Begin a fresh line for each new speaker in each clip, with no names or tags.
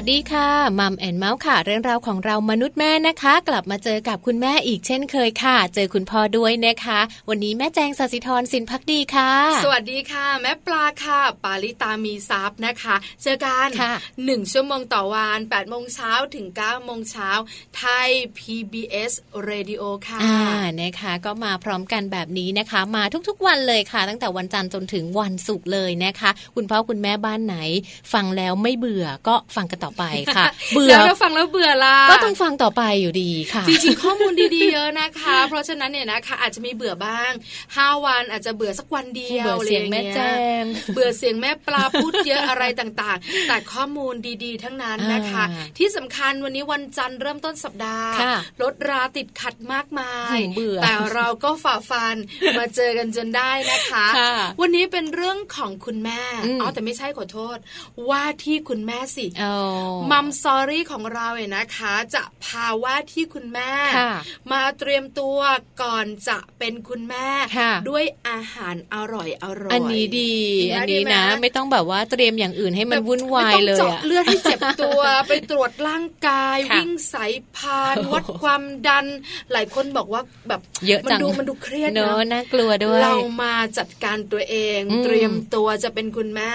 สวัสดีค่ะ Mom and More ค่ะ เรื่องราวของเรามนุษย์แม่นะคะ กลับมาเจอกับคุณแม่อีกเช่นเคยค่ะ เจอคุณพ่อด้วยนะคะ วันนี้แม่แจงสศิธรสินพักดีค่ะ
สวัสดีค่ะ แม่ปลาค่ะ ปาลิตามีซับนะคะ เจอกัน
ค่ะ
หนึ่งชั่วโมงต่อวัน8ปดโมงเช้าถึง9ก้าโมงเช้าไทย PBS Radio ค่ะ
อ่านะคะ ก็มาพร้อมกันแบบนี้นะคะ มาทุกๆวันเลยค่ะ ตั้งแต่วันจันทร์จนถึงวันศุกร์เลยนะคะ คุณพ่อคุณแม่บ้านไหน ฟังแล้วไม่เบื่อก็ฟังกันต่อไปค่ะ เบื่อ
แล้วถ้าฟังแล้วเบื่อล่ะ
ก็ต้องฟังต่อไปอยู่ดีค่ะ
จริงๆข้อมูลดีๆเยอะนะคะ เพราะฉะนั้นเนี่ยนะคะ อาจจะมีเบื่อบ้าง5วันอาจจะเบื่อสักวันเดียว
เบื่อเสียงแม่แจ้ง
เบื่อเสียงแม่ปลาพูดเยอะอะไรต่างๆ แต่ข้อมูลดีๆ ทั้งนั้นนะคะ
อ่า
ที่สำคัญวันนี้วันจันทร์เริ่มต้นสัปดาห์
ค่ะ
รถราติดขัดมากมาย
หืมเบื่อ
แต่เราก็ฝ่าฟันมาเจอกันจนได้นะคะ
ค่ะ
วันนี้เป็นเรื่องของคุณแม่
อืม
อ๋อแต่ไม่ใช่ขอโทษว่าที่คุณแม่สิ
เอา
มัมซอรี่ของเราเนี่ยนะคะ จะพาว่าที่คุณแม่
ค่ะ
มาเตรียมตัวก่อนจะเป็นคุณแม่
ค่ะ
ด้วยอาหารอร่อยอร่อย
อันนี้ดี
ดีไหม
อันนี้
ดีไหม
นะ ไม่ต้องแบบว่าเตรียมอย่างอื่นให้มันวุ่นวาย
ไม่
เล
ต้อง
ย
เจาะ
อะ
เลือดให้เจ็บตัวไปตรวจร่างกาย
ค่ะ
วิ่งสายพาน
โอ้โห
วัดความดัน หลายคนบอกว่าแบบ
เยอะ
มั
จัง
ดูมันดูเครียด
เนอะ
นะ
น่ากลัวด้วย
เรามาจัดการตัวเอง
อืม
เตรียมตัวจะเป็นคุณแม่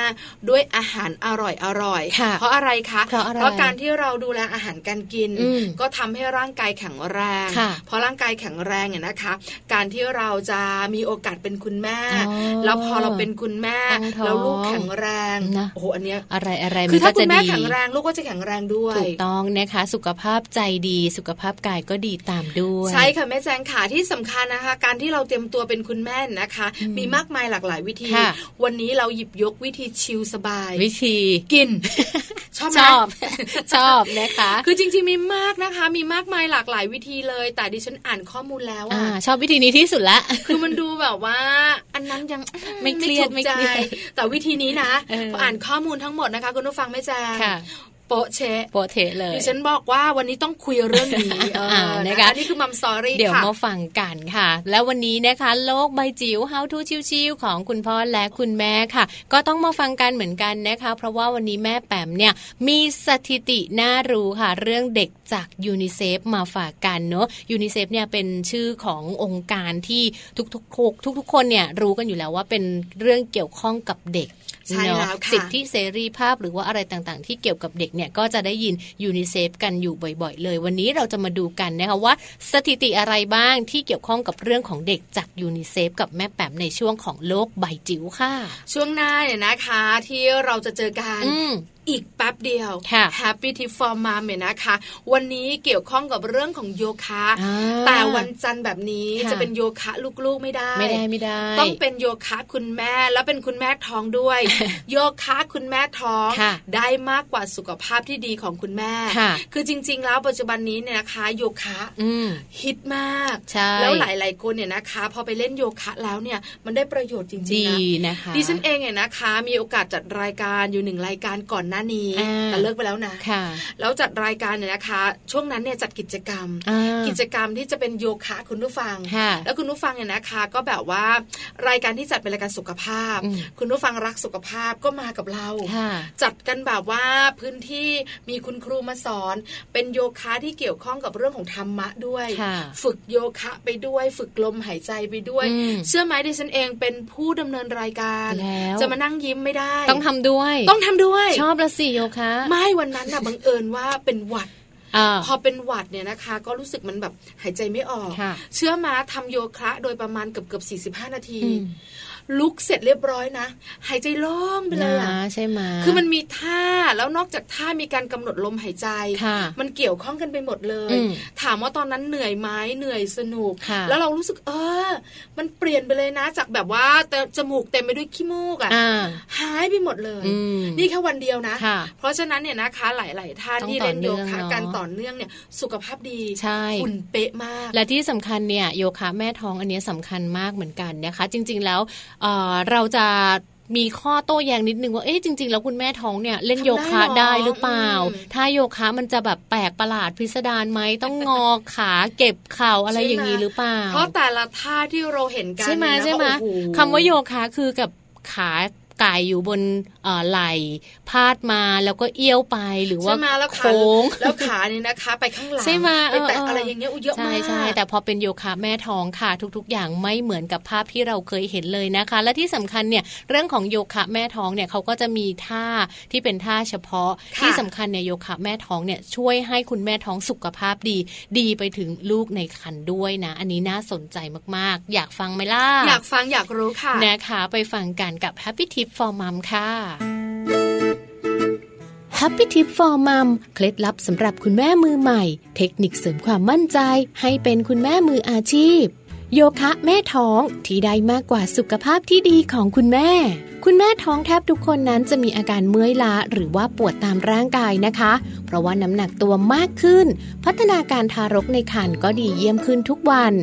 ด้วยอาหารอร่อยอร่อย
ค่ะ
เพราะอะไรคะ
เพราะอะไร
การที่เราดูแลอาหารการกิน
อืม
ก็ทำให้ร่างกายแข็งแรง
ค่ะ
เพราะร่างกายแข็งแรงเนี่ยนะคะ การที่เราจะมีโอกาสเป็นคุณแม่
อ๋อ
แล้วพอเราเป็นคุณแม่
ตั้งท้อง
แล้วลูกแข็งแรง
นะ
โอ้โหอันเนี้ย
อะไรอะไร
คื
มั
อนถ้า
ก็
คุ
จะ
ณแม่
ดี
แข็งแรงลูกก็จะแข็งแรงด้วย
ถูกต้องนะคะ สุขภาพใจดีสุขภาพกายก็ดีตามด้วย
ใช่ค่ะแม่แจงขาที่สำคัญนะคะ การที่เราเตรียมตัวเป็นคุณแม่นะคะ
อืม
มีมากมายหลากหลายวิธี
ค่ะ
วันนี้เราหยิบยกวิธีชิลสบาย
วิธี
กิน ชอบไหม
ชอบชอบนะคะ
คือจริง ๆมีมากนะคะ มีมากมายหลากหลายวิธีเลย แต่ดิฉันอ่านข้อมูลแล้ว
อ่า
อะ
ชอบวิธีนี้ที่สุดละ
คือมันดูแบบว่า อันนั้นยัง
ไม่เครียด
ถูก
ไม่
ใจ
เครียด
แต่วิธีนี้นะ
เออ
พออ่านข้อมูลทั้งหมดนะคะคุณผู้ฟังไม่แจ้ง
ค่ะ
โปะเชะ
โปรเทเลย
ดิฉันบอกว่าวันนี้ต้องคุยเรื่องนี้เออ
อ่า นะคะ
อันนี้คือ Mom Story
เดี๋ยว
ค่ะ
มาฟังกันค่ะ แล้ววันนี้นะคะ โลกใบจิ๋ว How to ชิวๆของคุณพ่อและคุณแม่ค่ะ ก็ต้องมาฟังกันเหมือนกันนะคะ เพราะว่าวันนี้แม่แปมเนี่ยมีสถิติน่ารู้ค่ะ เรื่องเด็กจากยูนิเซฟมาฝากกันเนอะยูนิเซฟเนี่ยเป็นชื่อขององค์การที่ทุกๆทุกๆคนเนี่ยรู้กันอยู่แล้วว่าเป็นเรื่องเกี่ยวข้องกับเด็ก
ใช่
เนอะ
แล้วค่ะ
สิทธิเสรีภาพหรือว่าอะไรต่างๆ ที่เกี่ยวกับเด็กเนี่ยก็จะได้ยินยูนิเซฟกันอยู่บ่อยๆ เลย วันนี้เราจะมาดูกันนะคะว่า สถิติอะไรบ้างที่เกี่ยวข้องกับเรื่องของเด็กจากยูนิเซฟกับแม่แปมในช่วงของโลกใบจิ๋วค่ะ
ช่วงหน้าเนี่ยนะคะที่เราจะเจอกัน
อืม
อีกแป๊บเดียว
ค่ะ
Happy Tip for Mom เนี่ยนะคะ วันนี้เกี่ยวข้องกับเรื่องของโยคะ
อ่า
แต่วันจันทร์แบบนี้
ค่ะ
จะเป็นโยคะลูกๆไม่ได้
ไม่ได้ไม่ได้
ต้องเป็นโยคะคุณแม่แล้วเป็นคุณแม่ท้องด้วย โยคะคุณแม่ท้อง
ค่ะ
ได้มากกว่าสุขภาพที่ดีของคุณแม่
ค่ะ
คือจริง ๆ แล้วปัจจุบันนี้เนี่ยนะคะโยคะ
อืม
ฮิตมาก
ใช่
แล้วหลายๆคนเนี่ยนะคะ พอไปเล่นโยคะแล้วเนี่ยมันได้ประโยชน์จริง
ดี
ๆนะ
นะคะ
ดิฉันเองเนี่ยนะคะ มีโอกาสจัดรายการอยู่หนึ่งรายการก่อนหน้านี้
อ่า
แต่เลิกไปแล้วนะ
ค่ะ
แล้วจัดรายการเนี่ยนะคะ ช่วงนั้นเนี่ยจัดกิจกรรม
อ่า
กิจกรรมที่จะเป็นโยคะคุณผู้ฟัง
ค่ะ
แล้วคุณผู้ฟังเนี่ยนะคะ ก็แบบว่ารายการที่จัดเป็นรายการสุขภาพ
อืม
คุณผู้ฟังรักสุขภาพก็มากับเรา
ค่ะ
จัดกันแบบว่าพื้นที่มีคุณครูมาสอน เป็นโยคะที่เกี่ยวข้องกับเรื่องของธรรมะด้วย
ค่ะ
ฝึกโยคะไปด้วย ฝึกลมหายใจไปด้วย
อืม
เชื่อไหมดิฉันเองเป็นผู้ดำเนินรายการ
แล้ว
จะมานั่งยิ้มไม่ได้
ต้องทำด้วย
ต้องทำด้วย
ชอบละสิโยคะ
ไม่วันนั้นน่ะบังเอิญว่าเป็นหวัด
อ่า
พอเป็นหวัดเนี่ยนะคะ ก็รู้สึกมันแบบหายใจไม่ออก
ค่ะ
เชื่อมาทำโยคะโดยประมาณเกือบเกือบสี่สิบห้านาที
อืม
ลุกเสร็จเรียบร้อยนะ หายใจโล่งไปเลย
นะ
อะ
ใช่ไหม
คือมันมีท่าแล้วนอกจากท่ามีการกำหนดลมหายใจ
ค่ะ
มันเกี่ยวข้องกันไปหมดเลย
อืม
ถามว่าตอนนั้นเหนื่อยไหมเหนื่อยสนุก
ค่ะ
แล้วเรารู้สึกเออ มันเปลี่ยนไปเลยนะ จากแบบว่าแต่จมูกเต็มไปด้วยขี้มูกอะ
อ่า
หายไปหมดเลย
อืม
นี่แค่วันเดียวนะ
ค่ะ
เพราะฉะนั้นเนี่ยนะคะหลาย ๆ ท่าน
ต้อง
ที่เล่นโยคะ
ต่อเนื่องเนอะ
การต่อเนื่องเนี่ยสุขภาพดี
ใช่
หุ่นเป๊ะมาก
และที่สำคัญเนี่ยโยคะแม่ท้องอันเนี้ยสำคัญมากเหมือนกันนะคะ จริง ๆ แล้ว เอ่อเราจะมีข้อโต้แย้งนิดนึงว่า เอ๊ะจริง ๆ แล้วคุณแม่ท้องเนี่ยเล่น
ทำได้
โยคะ
เหรอ
ได้หรือเปล่า
อืม
ถ้าโยคะมันจะแบบแปลกประหลาดพิสดารไหมต้องงอขาเก็บเข่าอะไรอย่างนี้หรือเปล่า
เพราะแต่ละท่าที่เราเห็นกัน
ใช่ไหม
เนี่ยนะ
ใช่ไหม
โอ้โคำ
ว่าโยคะคือกับขากายอยู่บนไหล่พาดมาแล้วก็เอี้ยวไปหรือว่า
โค้งแล้วขาเนี่ยนะคะ ไปข้างหลังใช่ไหมไปแตะอะไรอย่างเงี้ยเยอะมากใช่
ใช่แต่พอเป็นโยคะแม่ท้องค่ะ ทุกๆ อย่างไม่เหมือนกับภาพที่เราเคยเห็นเลยนะคะ และที่สำคัญเนี่ยเรื่องของโยคะแม่ท้องเนี่ยเขาก็จะมีท่าที่เป็นท่าเฉพาะที่สำคัญเนี่ยโยคะแม่ท้องเนี่ยช่วยให้คุณแม่ท้องสุขภาพดี ดีไปถึงลูกในครรภ์ด้วยนะ อันนี้น่าสนใจมากๆ อยากฟังไหมล่ะ
อยากฟังอยากรู้ค่ะ
นะคะไปฟังกันกับ Happy Tip for Mom ค่ะ Happy Tip for Mom เคล็ดลับสำหรับคุณแม่มือใหม่ เทคนิคเสริมความมั่นใจ ให้เป็นคุณแม่มืออาชีพ โยคะแม่ท้องที่ได้มากกว่าสุขภาพที่ดีของคุณแม่ คุณแม่ท้องแทบทุกคนนั้นจะมีอาการเมื่อยล้าหรือว่าปวดตามร่างกายนะคะ เพราะว่าน้ำหนักตัวมากขึ้น พัฒนาการทารกในครรภ์ก็ดีเยี่ยมขึ้นทุกวัน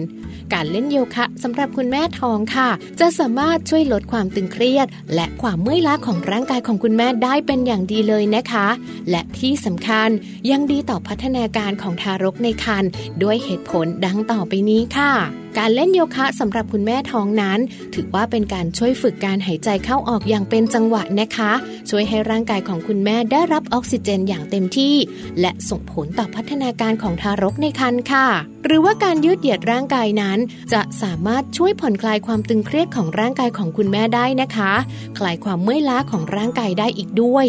การเล่นโยคะสำหรับคุณแม่ท้องค่ะ จะสามารถช่วยลดความตึงเครียด และความเมื่อยล้าของร่างกายของคุณแม่ได้เป็นอย่างดีเลยนะคะ และที่สำคัญยังดีต่อพัฒนาการของทารกในครรภ์ด้วยเหตุผลดังต่อไปนี้ค่ะการเล่นโยคะสำหรับคุณแม่ท้องนั้น ถือว่าเป็นการช่วยฝึกการหายใจเข้าออกอย่างเป็นจังหวะนะคะ ช่วยให้ร่างกายของคุณแม่ได้รับออกซิเจนอย่างเต็มที่ และส่งผลต่อพัฒนาการของทารกในครรภ์ค่ะ หรือว่าการยืดเหยียดร่างกายนั้นจะสามารถช่วยผ่อนคลายความตึงเครียดของร่างกายของคุณแม่ได้นะคะ คลายความเมื่อยล้าของร่างกายได้อีกด้วย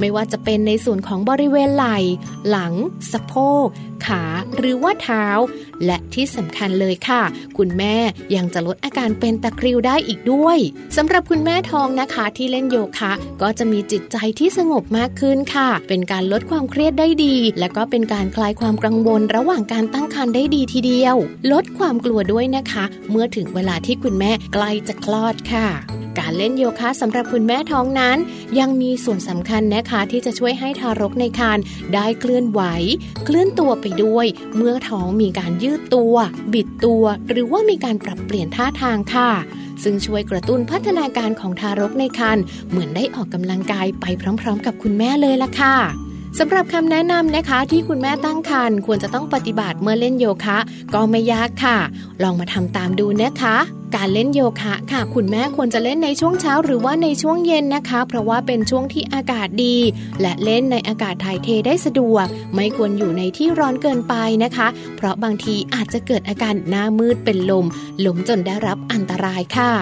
ไม่ว่าจะเป็นในส่วนของบริเวณไหล่ หลัง สะโพก ขาหรือว่าเท้า และที่สำคัญเลยค่ะ คุณแม่ยังจะลดอาการเป็นตะคริวได้อีกด้วยสำหรับคุณแม่ท้องนะคะที่เล่นโยคะ ก็จะมีจิตใจที่สงบมากขึ้นค่ะ เป็นการลดความเครียดได้ดี และก็เป็นการคลายความกังวลระหว่างการตั้งครรภ์ได้ดีทีเดียว ลดความกลัวด้วยนะคะ เมื่อถึงเวลาที่คุณแม่ใกล้จะคลอดค่ะ การเล่นโยคะสำหรับคุณแม่ท้องนั้น ยังมีส่วนสำคัญนะคะที่จะช่วยให้ทารกในครรภ์ได้เคลื่อนไหว เคลื่อนตัวไปด้วย เมื่อท้องมีการยืดตัว บิดตัว หรือว่ามีการปรับเปลี่ยนท่าทางค่ะซึ่งช่วยกระตุ้นพัฒนาการของทารกในครรภ์เหมือนได้ออกกำลังกายไปพร้อม ๆ กับคุณแม่เลยล่ะค่ะ สำหรับคำแนะนำนะคะที่คุณแม่ตั้งครรภ์ควรจะต้องปฏิบัติเมื่อเล่นโยคะ ก็ไม่ยากค่ะ ลองมาทำตามดูนะคะการเล่นโยคะค่ะ คุณแม่ควรจะเล่นในช่วงเช้าหรือว่าในช่วงเย็นนะคะ เพราะว่าเป็นช่วงที่อากาศดี และเล่นในอากาศถ่ายเทได้สะดวก ไม่ควรอยู่ในที่ร้อนเกินไปนะคะ เพราะบางทีอาจจะเกิดอาการหน้ามืดเป็นลมหลมจนได้รับอันตรายค่ะ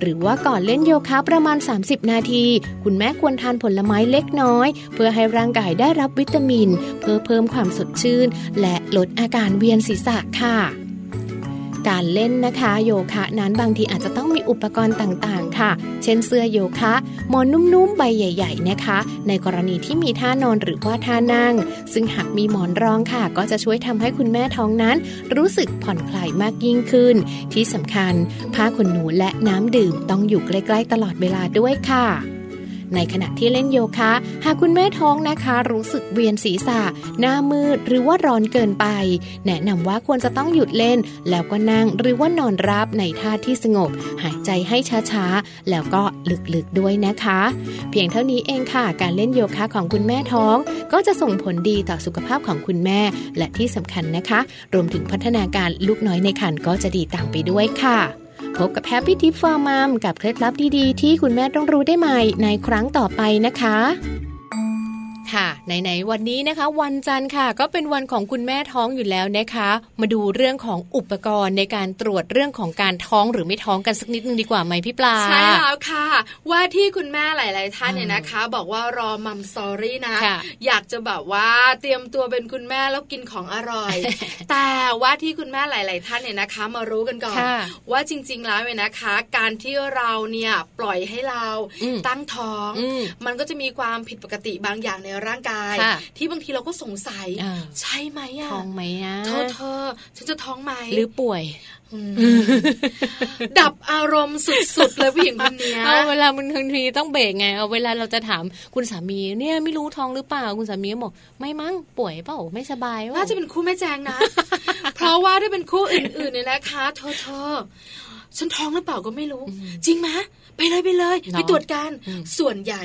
หรือว่าก่อนเล่นโยคะประมาณ 30 นาที คุณแม่ควรทานผลไม้เล็กน้อย เพื่อให้ร่างกายได้รับวิตามิน เพื่อเพิ่มความสดชื่น และลดอาการเวียนศีรษะค่ะ การเล่นนะคะ โยคะนั้นบางทีอาจจะต้องมีอุปกรณ์ต่างๆ ค่ะ เช่นเสื้อโยคะหมอนนุ่มๆ ใบใหญ่ ๆ นะคะ ในกรณีที่มีท่านอนหรือว่าท่านั่ง ซึ่งหากมีหมอนรองค่ะ ก็จะช่วยทำให้คุณแม่ท้องนั้น รู้สึกผ่อนคลายมากยิ่งขึ้น ที่สำคัญผ้าขนหนูและน้ำดื่มต้องอยู่ใกล้ ๆ ตลอดเวลาด้วยค่ะ ในขณะที่เล่นโยคะ หากคุณแม่ท้องนะคะ รู้สึกเวียนศีรษะ หน้ามืด หรือว่าร้อนเกินไป แนะนำว่าควรจะต้องหยุดเล่น แล้วก็นั่งหรือว่านอนราบในท่าที่สงบ หายใจให้ช้าๆ แล้วก็ลึกๆด้วยนะคะ เพียงเท่านี้เองค่ะ การเล่นโยคะของคุณแม่ท้อง ก็จะส่งผลดีต่อสุขภาพของคุณแม่ และที่สำคัญนะคะ รวมถึงพัฒนาการลูกน้อยในครรภ์ก็จะดีตามไปด้วยค่ะ พบกับ Happy Tip for Mom กับเคล็ดลับดีๆ ที่คุณแม่ต้องรู้ได้ใหม่ในครั้งต่อไปนะคะ ค่ะไหนๆวันนี้นะคะ วันจันทร์ค่ะ ก็เป็นวันของคุณแม่ท้องอยู่แล้วนะคะ มาดูเรื่องของอุปกรณ์ในการตรวจเรื่องของการท้องหรือไม่ท้องกันสักนิดนึงดีกว่าไหมพี่ปลา
ใช่แล้วค่ะ ว่าที่คุณแม่หลาย ๆ ท่านเนี่ยนะคะ บอกว่ารอมัมซอรี่นะอยากจะแบบว่าเตรียมตัวเป็นคุณแม่แล้วกินของอร่อย แต่ว่าที่คุณแม่หลาย ๆ ท่านเนี่ยนะคะ มารู้กันก่อนว่าจริง ๆ แล้วเนี่ยนะคะ การที่เราเนี่ยปล่อยให้เราตั้งท้อง มันก็จะมีความผิดปกติบางอย่างในร่างกาย ที่บางทีเราก็สงสัย ใช่ไหมอะ
ท้องไหมอะ
เธอเธอฉันจะท้องไหม
หรือป่วย
ดับอารมณ์สุดๆเลยผู้หญิงคนนี้
เอาเวลามันทังทีต้องเบรกไงเอาเวลาเราจะถามคุณสามีเนี่ยไม่รู้ท้องหรือเปล่าคุณสามีบอกไม่มั้งป่วยเปล่าไม่สบาย
ว่าจะเป็นคู่แม่แจงนะ เพราะว่าถ้าเป็นคู่อื่นๆเนี่ยนะคะเธอเธอฉันท้องหรือเปล่าก็ไม่รู้ จริงไหม ไปเลยไปเลยไปตรวจกันส่วนใหญ่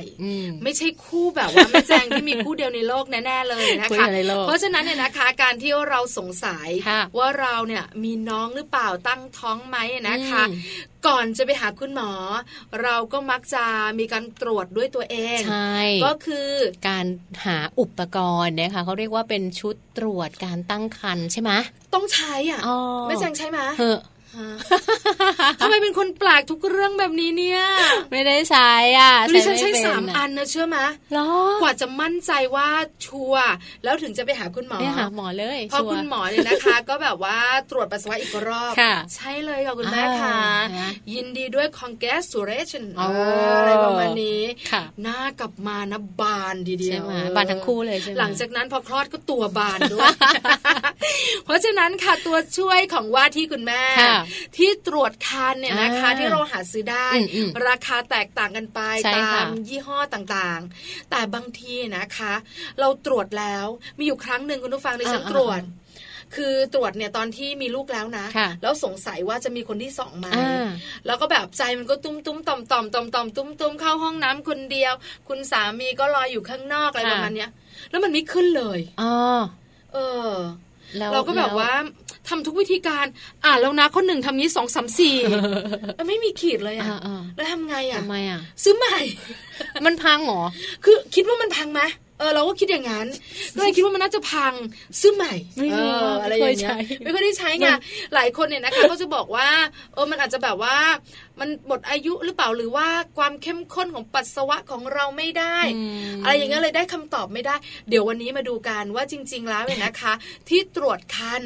ไม่ใช่คู่แบบว่าแม่แจงที่มีคู่เดียวในโลกแน่ๆเลยนะคะเพราะฉะนั้นเนี่ยนะคะ การที่เราสงสัยว่าเราเนี่ยมีน้องหรือเปล่าตั้งท้องไหมนะคะ ก่อนจะไปหาคุณหมอ เราก็มักจะมีการตรวจด้วยตัวเอง
ใช่
ก็คือ
การหาอุปกรณ์นะคะเขาเรียกว่าเป็นชุดตรวจการตั้งครรภ์ใช่ไหม
ต้องใช้อะไม่แจงใช่ไหม ทำไมเป็นคนแปลกทุกเรื่องแบบนี้เนี่ย
ไม่ได้ใช้อะ
ดิฉันใช้สามอันนะเชื่อไหม
หร
อกว่าจะมั่นใจว่าชัวร์แล้วถึงจะไปหาคุณหมอ
หาหมอเลย
พอคุณหมอเนี่ยนะคะ ก็แบบว่าตรวจปัสสาวะอีกรอบใช่เลยค่ะคุณแม่ค่ะ ยินดีด้วย congratulation อะไรประมาณนี้หน้ากลับมานะบานดีเดียว
บานทั้งคู่เลยใช่ไหม
หลังจากนั้นพอคลอดก็ตัวบานด้วยเพราะฉะนั้นค่ะตัวช่วยของว่าที่คุณแม่ที่ตรวจคันเนี่ยนะคะ ที่เราหาซื้อได้ ราคาแตกต่างกันไปตามยี่ห้อต่างๆ แต่บางทีนะคะ เราตรวจแล้วมีอยู่ครั้งหนึ่งคุณผู้ฟังในฉันตรวจคือตรวจเนี่ยตอนที่มีลูกแล้วนะ แล้วสงสัยว่าจะมีคนที่สองมาแล้วก็แบบใจมันก็ตุ้มตุ้มต่อมต่อมต่อมต่อมตุ้มตุ้มเข้าห้องน้ำคนเดียว คุณสามีก็รออยู่ข้างนอกอะไรประมาณเนี้ย แล้วมันไม่ขึ้นเลย
อ๋อ
เออ เราก็แบบว่า ทำทุกวิธีการ อ่าแล้วนะคนหนึ่งทำนี้สองสามสี่ไม่มีขีดเลยอะแล้วทำไงอะ
ทำไมอะ
ซื้อใหม่
มันพังหรอ
คือคิดว่ามันพังไหมเออเราก็คิดอย่างนั้นก็เลยคิดว่ามันน่าจะพังซื้อใหม่เอออะไรอย่างเงี้ยไม่ค่อยได้ใช้ไงหลายคนเนี่ยนะคะก็จะบอกว่าเออมันอาจจะแบบว่า มันหมดอายุหรือเปล่าหรือว่าความเข้มข้นของปัสสาวะของเราไม่ได้ อะไรอย่างเงี้ยเลยได้คำตอบไม่ได้ เดี๋ยววันนี้มาดูกันว่าจริง ๆ แล้วเนี่ยนะคะ ที่ตรวจคัน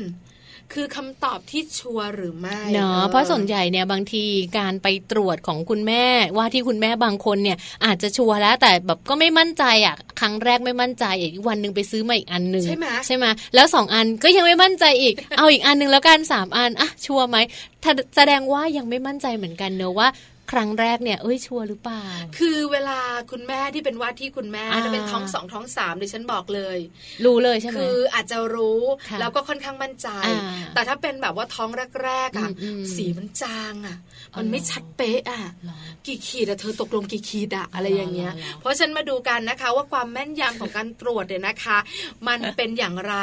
คือคำตอบที่ชัวร์หรือไม่
เนาะเพราะส่วนใหญ่เนี่ยบางทีการไปตรวจของคุณแม่ ว่าที่คุณแม่บางคนเนี่ยอาจจะชัวร์แล้วแต่แบบก็ไม่มั่นใจอะครั้งแรกไม่มั่นใจอีกวันหนึ่งไปซื้อมาอีกอันหนึ่ง
ใช่ไหม
ใช่ไหมแล้วสองอันก็ยังไม่มั่นใจอีกเอาอีกอันหนึ่งแล้วกันสามอันอะชัวร์ไหมแสดงว่ายังไม่มั่นใจเหมือนกันเนอะว่า ครั้งแรกเนี่ยเอ้ยชัวร์หรือเปล่า
คือเวลาคุณแม่ที่เป็นว่าที่คุณแม่จะเป็นท้องสองท้องสามดิฉันบอกเลย
รู้เลยใช่ไหม
คืออาจจะรู้แล้วก็ค่อนข้างมั่นใจ แต่ถ้าเป็นแบบว่าท้องแรกๆอะสีมันจางอะ มันไม่ชัดเป๊ะอะกี่ขีดอะเธอตกลงกี่ขีดอะอะไรอย่างเงี้ย เพราะฉันมาดูกันนะคะว่าความแม่นยำของการตรวจเนี่ยนะคะ มันเป็นอย่างไร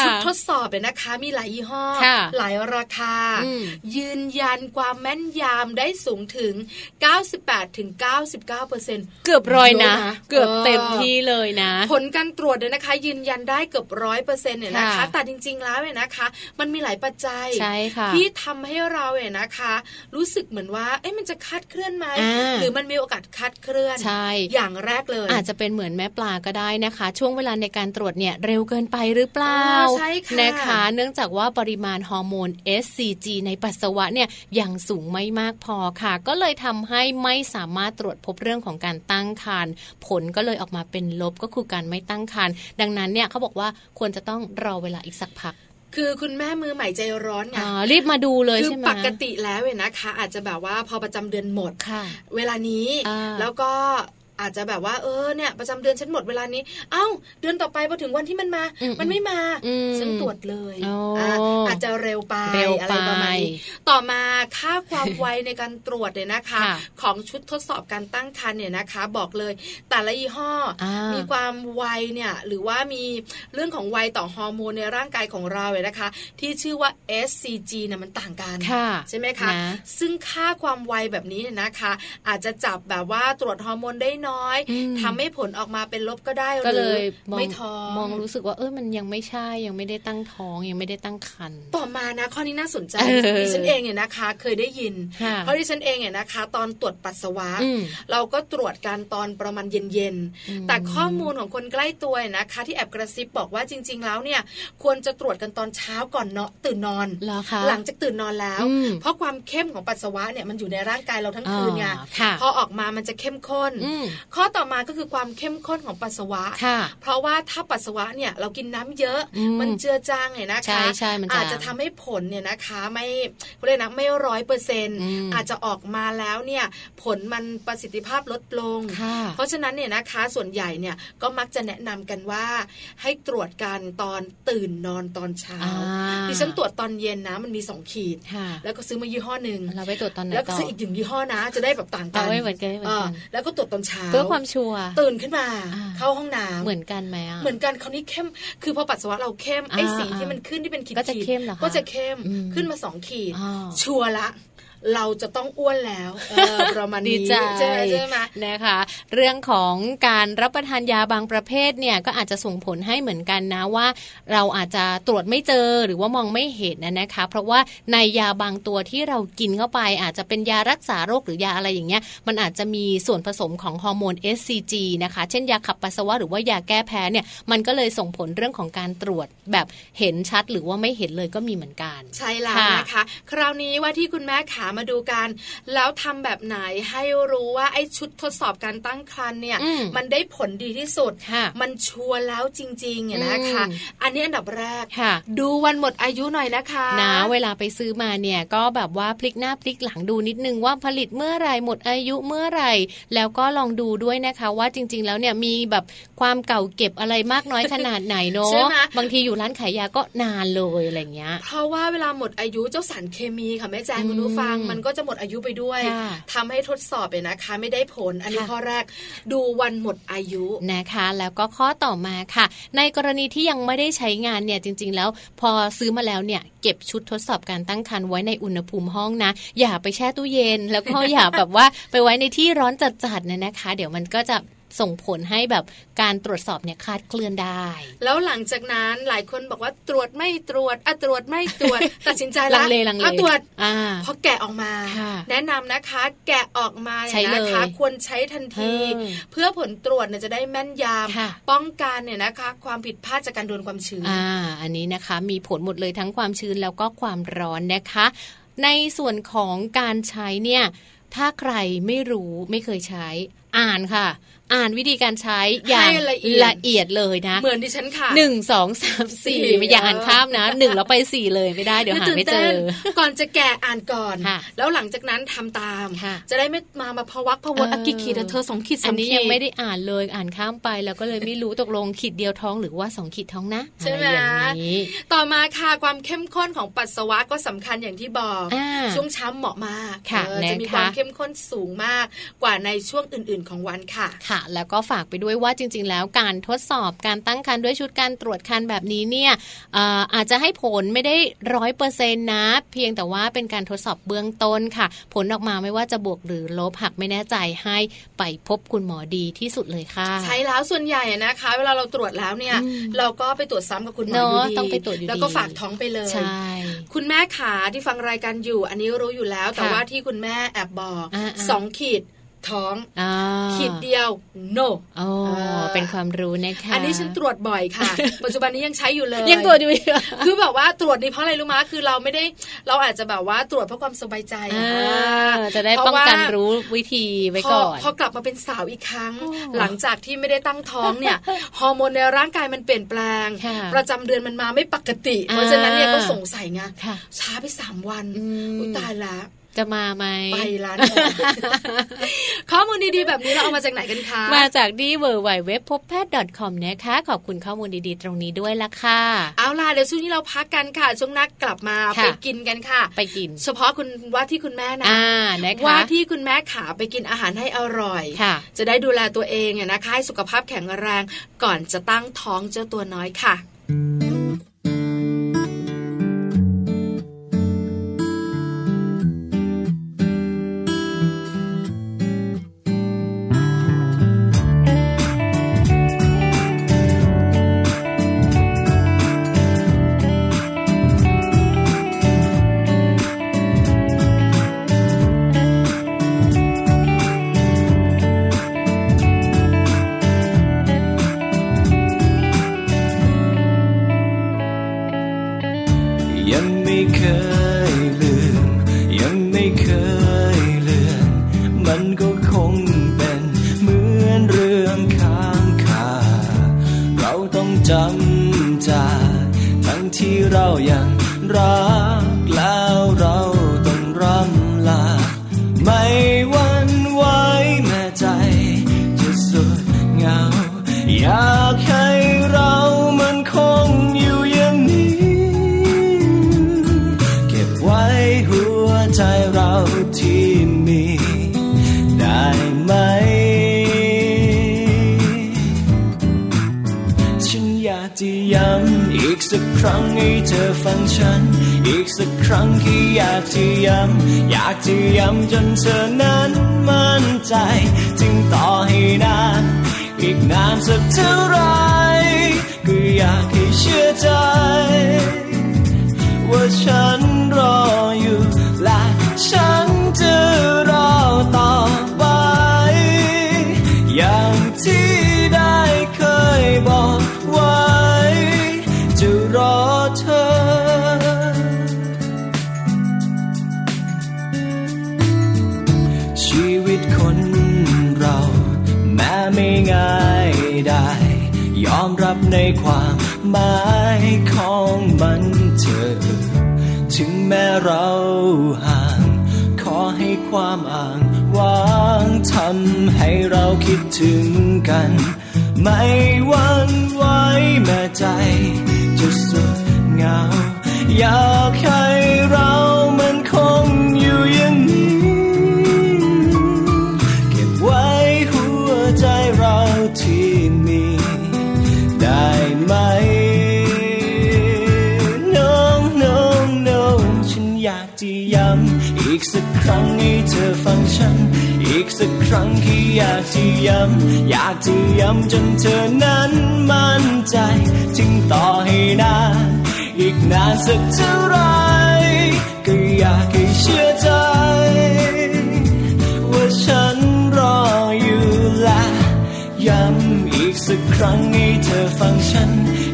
ชุดทดสอบเนี่ยนะคะ มีหลายยี่ห้อ หลายราคา ยืนยันความแม่นยำได้สูงถึง98ถึง99เปอร์เซ็นต์
เกือบร้อยนะ เกือบเต็มที่เลยนะ
ผลการตรวจเนี่ยนะคะ ยืนยันได้เกือบร้อยเปอร์เซ็นต์เนี่ยนะคะ แต่จริง ๆ แล้วเนี่ยนะคะ มันมีหลายปัจจัยที่ทำให้เราเนี่ยนะคะ รู้สึกเหมือนว่า เอ๊ะมันจะคาดเคลื่อนไหมหรือมันมีโอกาสคัดเคลื่อน
ใช่
อย่างแรกเลย
อาจจะเป็นเหมือนแม่ปลาก็ได้นะคะ ช่วงเวลาในการตรวจเนี่ยเร็วเกินไปหรือเปล่า
ใช่ค่ะ
นะคะ เนื่องจากว่าปริมาณฮอร์โมน SCG ในปัสสาวะเนี่ยยังสูงไม่มากพอค่ะ ก็เลยทำให้ไม่สามารถตรวจพบเรื่องของการตั้งครรภ์ผลก็เลยออกมาเป็นลบก็คือการไม่ตั้งครรภ์ดังนั้นเนี่ยเขาบอกว่าควรจะต้องรอเวลาอีกสักพัก
คือคุณแม่มือใหม่ใจร้อนไง
รีบมาดูเลยใช่ไหม
คือปกติแล้วเว้นะคะ อาจจะแบบว่าพอประจำเดือนหมดเวลานี้แล้วก็ อาจจะแบบว่าเออเนี่ยประจำเดือนฉันหมดเวลานี้ เอ้า เดือนต่อไปพอถึงวันที่มันมา มันไม่มาฉันตรวจเลยอาจจะเร็วไปอะไรประมาณนี้ต่อมาค่าความไวในการตรวจเนี่ยนะคะ ของชุดทดสอบการตั้งครรภ์เนี่ยนะคะ บอกเลยแต่ละยี่ห้อ มีความไวเนี่ยหรือว่ามีเรื่องของไวต่อฮอร์โมนในร่างกายของเราเนี่ยนะคะ ที่ชื่อว่า SCG เนี่ยมันต่างกันใช่ไหมคะ ซึ่งค่าความไวแบบนี้เนี่ยนะคะ อาจจะจับแบบว่าตรวจฮอร์โมนได้น้อยทำให้ผลออกมาเป็นลบก็ได้
ก็เลยไม่
ท้อง
มองรู้สึกว่าเออมันยังไม่ใช่ยังไม่ได้ตั้งท้องยังไม่ได้ตั้งครรภ์
ต่อมานะข้อนี้น่าสนใจดิฉันเองเนี่ยนะคะ เคยได้ยิน เพราะดิฉันเองเนี่ยนะคะ ตอนตรวจปัสสาวะ เราก็ตรวจการตอนประมาณเย็นๆแต่ข้อมูลของคนใกล้ตัวนะคะ ที่แอบกระซิบบอกว่าจริง ๆ แล้วเนี่ย ควรจะตรวจกันตอนเช้าก่อนเนาะตื่นนอนหลังจากตื่นนอนแล้ว เพราะความเข้มของปัสสาวะเนี่ยมันอยู่ในร่างกายเราทั้งคืนไงพอออกมามันจะเข้มข้นข้อต่อมาก็คือความเข้มข้นของปัสสาวะ เพราะว่าถ้าปัสสาวะเนี่ยเรากินน้ำเยอะมันเจือจางเนี่ยนะคะอาจจะทำให้ผลเนี่ยนะคะไม่เรียกนะไม่ร้อยเปอร์เซ็นต์อาจจะออกมาแล้วเนี่ยผลมันประสิทธิภาพลดลง เพราะฉะนั้นเนี่ยนะคะส่วนใหญ่เนี่ยก็มักจะแนะนำกันว่า ให้ตรวจกันตอนตื่นนอนตอนเช้าดิฉันตรวจตอนเย็นนะมันมีสองขีด แล้วก็ซื้อมายี่ห้อหนึ่ง
เราไปตรวจตอนไหน
แล้วก็ซื้ออีกหนึ่งยี่ห้อนะ จะได้แบบต่างกัน
ไม่เหมือนกันไม่เหมือนกัน
แล้วก็ตรวจตอนเช้า
เพื่อความชัวร์
ตื่นขึ้นมา เข้าห้องน้ำ
เหมือนกันไหม
เหมือนกันคราวนี้เข้ม คือพอปัสสาวะเราเข้มไอ้สีที่มันขึ้นที่เป็นขีด
ก็จะเข้มเหรอ
ก็จะเข้มขึ้นมาสองขีดชัวร์ละ เราจะต้องอ้วนแล้วประมาณนี้ใช่ไหม
นะคะ เรื่องของการรับประทานยาบางประเภทเนี่ยก็อาจจะส่งผลให้เหมือนกันนะว่า เราอาจจะตรวจไม่เจอหรือว่ามองไม่เห็นนะคะ เพราะว่าในยาบางตัวที่เรากินเข้าไป อาจจะเป็นยารักษาโรคหรือยาอะไรอย่างเงี้ย มันอาจจะมีส่วนผสมของฮอร์โมน SCG นะคะ เช่นยาขับปัสสาวะหรือว่ายาแก้แพ้เนี่ยมันก็เลยส่งผลเรื่องของการตรวจแบบเห็นชัดหรือว่าไม่เห็นเลยก็มีเหมือนกัน
ใช่แล้วนะคะ คราวนี้ว่าที่คุณแม่ขามาดูกัน แล้วทำแบบไหนให้รู้ว่าไอ้ชุดทดสอบการตั้งครรภ์เนี่ย มันได้ผลดีที่สุด มันชัวร์แล้วจริงๆนะคะ อันนี้อันดับแรก ดูวันหมดอายุหน่อยนะคะ
นะเวลาไปซื้อมาเนี่ยก็แบบว่าพลิกหน้าพลิกหลังดูนิดนึงว่าผลิตเมื่อไรหมดอายุเมื่อไรแล้วก็ลองดูด้วยนะคะว่าจริง ๆ แล้วเนี่ยมีแบบความเก่าเก็บอะไรมากน้อยขนาดไหนเนาะบางทีอยู่ร้านขายยาก็นานเลยอะไรเงี้ย
เพราะว่าเวลาหมดอายุเจ้าสารเคมีค่ะแม่แจ้งคุณผู้ฟังมันก็จะหมดอายุไปด้วยทำให้ทดสอบเนี่ยนะคะ ไม่ได้ผล อันนี้ข้อแรกดูวันหมดอายุ
นะคะ แล้วก็ข้อต่อมาค่ะ ในกรณีที่ยังไม่ได้ใช้งานเนี่ยจริง ๆ แล้วพอซื้อมาแล้วเนี่ยเก็บชุดทดสอบการตั้งครรภ์ไว้ในอุณหภูมิห้องนะ อย่าไปแช่ตู้เย็น แล้วก็อย่าแบบว่าไปไว้ในที่ร้อนจัดๆเนี่ยนะคะ เดี๋ยวมันก็จะ ส่งผลให้แบบการตรวจสอบเนี่ยคาดเคลื่อนได้
แล้วหลังจากนั้นหลายคนบอกว่าตรวจไม่ตรวจอะตรวจไม่ตรวจตัดสินใจ
ลังเลลังเล
ตรวจพอแกะออกมา แนะนำนะคะแกะออกมาเนี่ยนะคะควรใช้ทันที เพื่อผลตรวจเนี่ยจะได้แม่นยำป้องกันเนี่ยนะคะ ความผิดพลาดจากการโดนความชื้น
อ่าอันนี้นะคะมีผลหมดเลยทั้งความชื้นแล้วก็ความร้อนนะคะ ในส่วนของการใช้เนี่ยถ้าใครไม่รู้ไม่เคยใช้อ่านค่ะ อ่านวิธีการใช้อย่างละเอียดเลยนะ
เหมือนดิฉันค่ะ
หนึ่งสองสามสี่ไม่อย่าอ่านข้ามนะหนึ่งแล้วไปสี่เลยไม่ได้เดี๋ยวหาไม่เจอ
ก่อนจะแกะอ่านก่อน แล้วหลังจากนั้นทำตาม จะได้ไม่มามาพวักพวนอกิขีดเธอสองขีดส
องขีดอันนี้ยังไม่ได้อ่านเลยอ่านข้ามไปแล้วก็เลยไม่รู้ตกลงขีดเดียวท้องหรือว่าสองขีดท้องนะ
ใช่ไหมต่อมาค่ะความเข้มข้นของปัสสาวะก็สำคัญอย่างที่บอกช่วงเช้าเหมาะมากจะมีความเข้มข้นสูงมากกว่าในช่วงอื่น ๆ ของวันค่ะ
ค่ะ แล้วก็ฝากไปด้วยว่าจริง ๆ แล้วการทดสอบการตั้งครรภ์ด้วยชุดการตรวจครรภ์แบบนี้เนี่ยอาจจะให้ผลไม่ได้ร้อยเปอร์เซ็นต์นะ เพียงแต่ว่าเป็นการทดสอบเบื้องต้นค่ะ ผลออกมาไม่ว่าจะบวกหรือลบหักไม่แน่ใจให้ไปพบคุณหมอดีที่สุดเลยค่ะ
ใช่แล้วส่วนใหญ่นะคะ เวลาเราตรวจแล้วเนี่ย เราก็ไปตรวจซ้ำกับคุณหมออยู่ดี
ต้องไปตรวจ
แล้วก็ฝากท้องไปเลยใช่คุณแม่ขาที่ฟังรายการอยู่ อันนี้รู้อยู่แล้ว แต่ว่าที่คุณแม่แอบบอกสองขีด ท้องขีดเดียว no
อ๋อเป็นความรู้นะคะ
อันนี้ฉันตรวจบ่อยค่ะ ปัจจุบันนี้ยังใช้อยู่เลย
ยังตรวจอยู่
คือแบบว่าตรวจนี่เพราะอะไรรู้มะคือเราไม่ได้เราอาจจะแบบว่าตรวจเพราะความสบายใจ
จะได้ป้องกันรู้วิธีไว้ก่อน
พอกลับมาเป็นสาวอีกครั้ง หลังจากที่ไม่ได้ตั้งท้องเนี่ยฮอร์โมนในร่างกายมันเปลี่ยนแปลง ประจำเดือนมันมาไม่ปกติ เพราะฉะนั้นเนี่ยก็สงสัยไงช้าไปสามวันอุ้ยตายแล้ว
จะมาไหม
ไปร้านข้อมูลดีๆแบบนี้เราเอามาจากไหนกันคะ
มาจากดีเวอร์ไวเว็บพบแพทย์ .com นะคะ ขอบคุณข้อมูลดีๆ ตรงนี้ด้วยละค่ะ
เอาล่ะเดี๋ยวช่วงนี้เราพักกันค่ะ ช่วงนักกลับมาไปกินกันค่ะ
ไปกิน
เฉพาะคุณว่าที่คุณแม่นะ
ว่า
ที่คุณแม่ขาไปกินอาหารให้อร่อยจะได้ดูแลตัวเองนะคะให้สุขภาพแข็งแรงก่อนจะตั้งท้องเจ้าตัวน้อยค่ะ
มัน ฉัน อีกสักครั้งที่อยากจะย้ำอยากจะย้ำจนเธอนั้นมั่นใจ ถึงต่อให้นานอีกนานสักเท่าไรก็อยากให้เชื่อใจ ว่าฉันรออยู่และฉันจะ อมรับในความหมายของมันเธอถึงแม้เราห่าง ขอให้ความอ่างวางทำให้เราคิดถึงกัน ไม่หวันไหวแม้ใจ จะสุดเหงา อยากให้เรามันคงอยู่อย่างนี้ ครั้งให้เธอฟังฉัน อีกสักครั้งที่อยากจะย้ำอยากจะย้ำจนเธอนั้นมั่นใจจึงต่อให้นานอีกนานสักเท่าไรก็อยากให้เชื่อใจ ว่าฉันรออยู่และย้ำอีกสักครั้งให้เธอฟังฉัน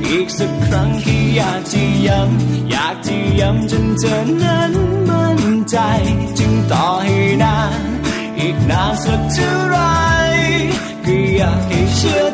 อีกสักครั้งที่อยากจะย้ำอยากจะย้ำจนเธอนั้นมั่นใจ สักเท่าไรก็อยากให้เชื่อ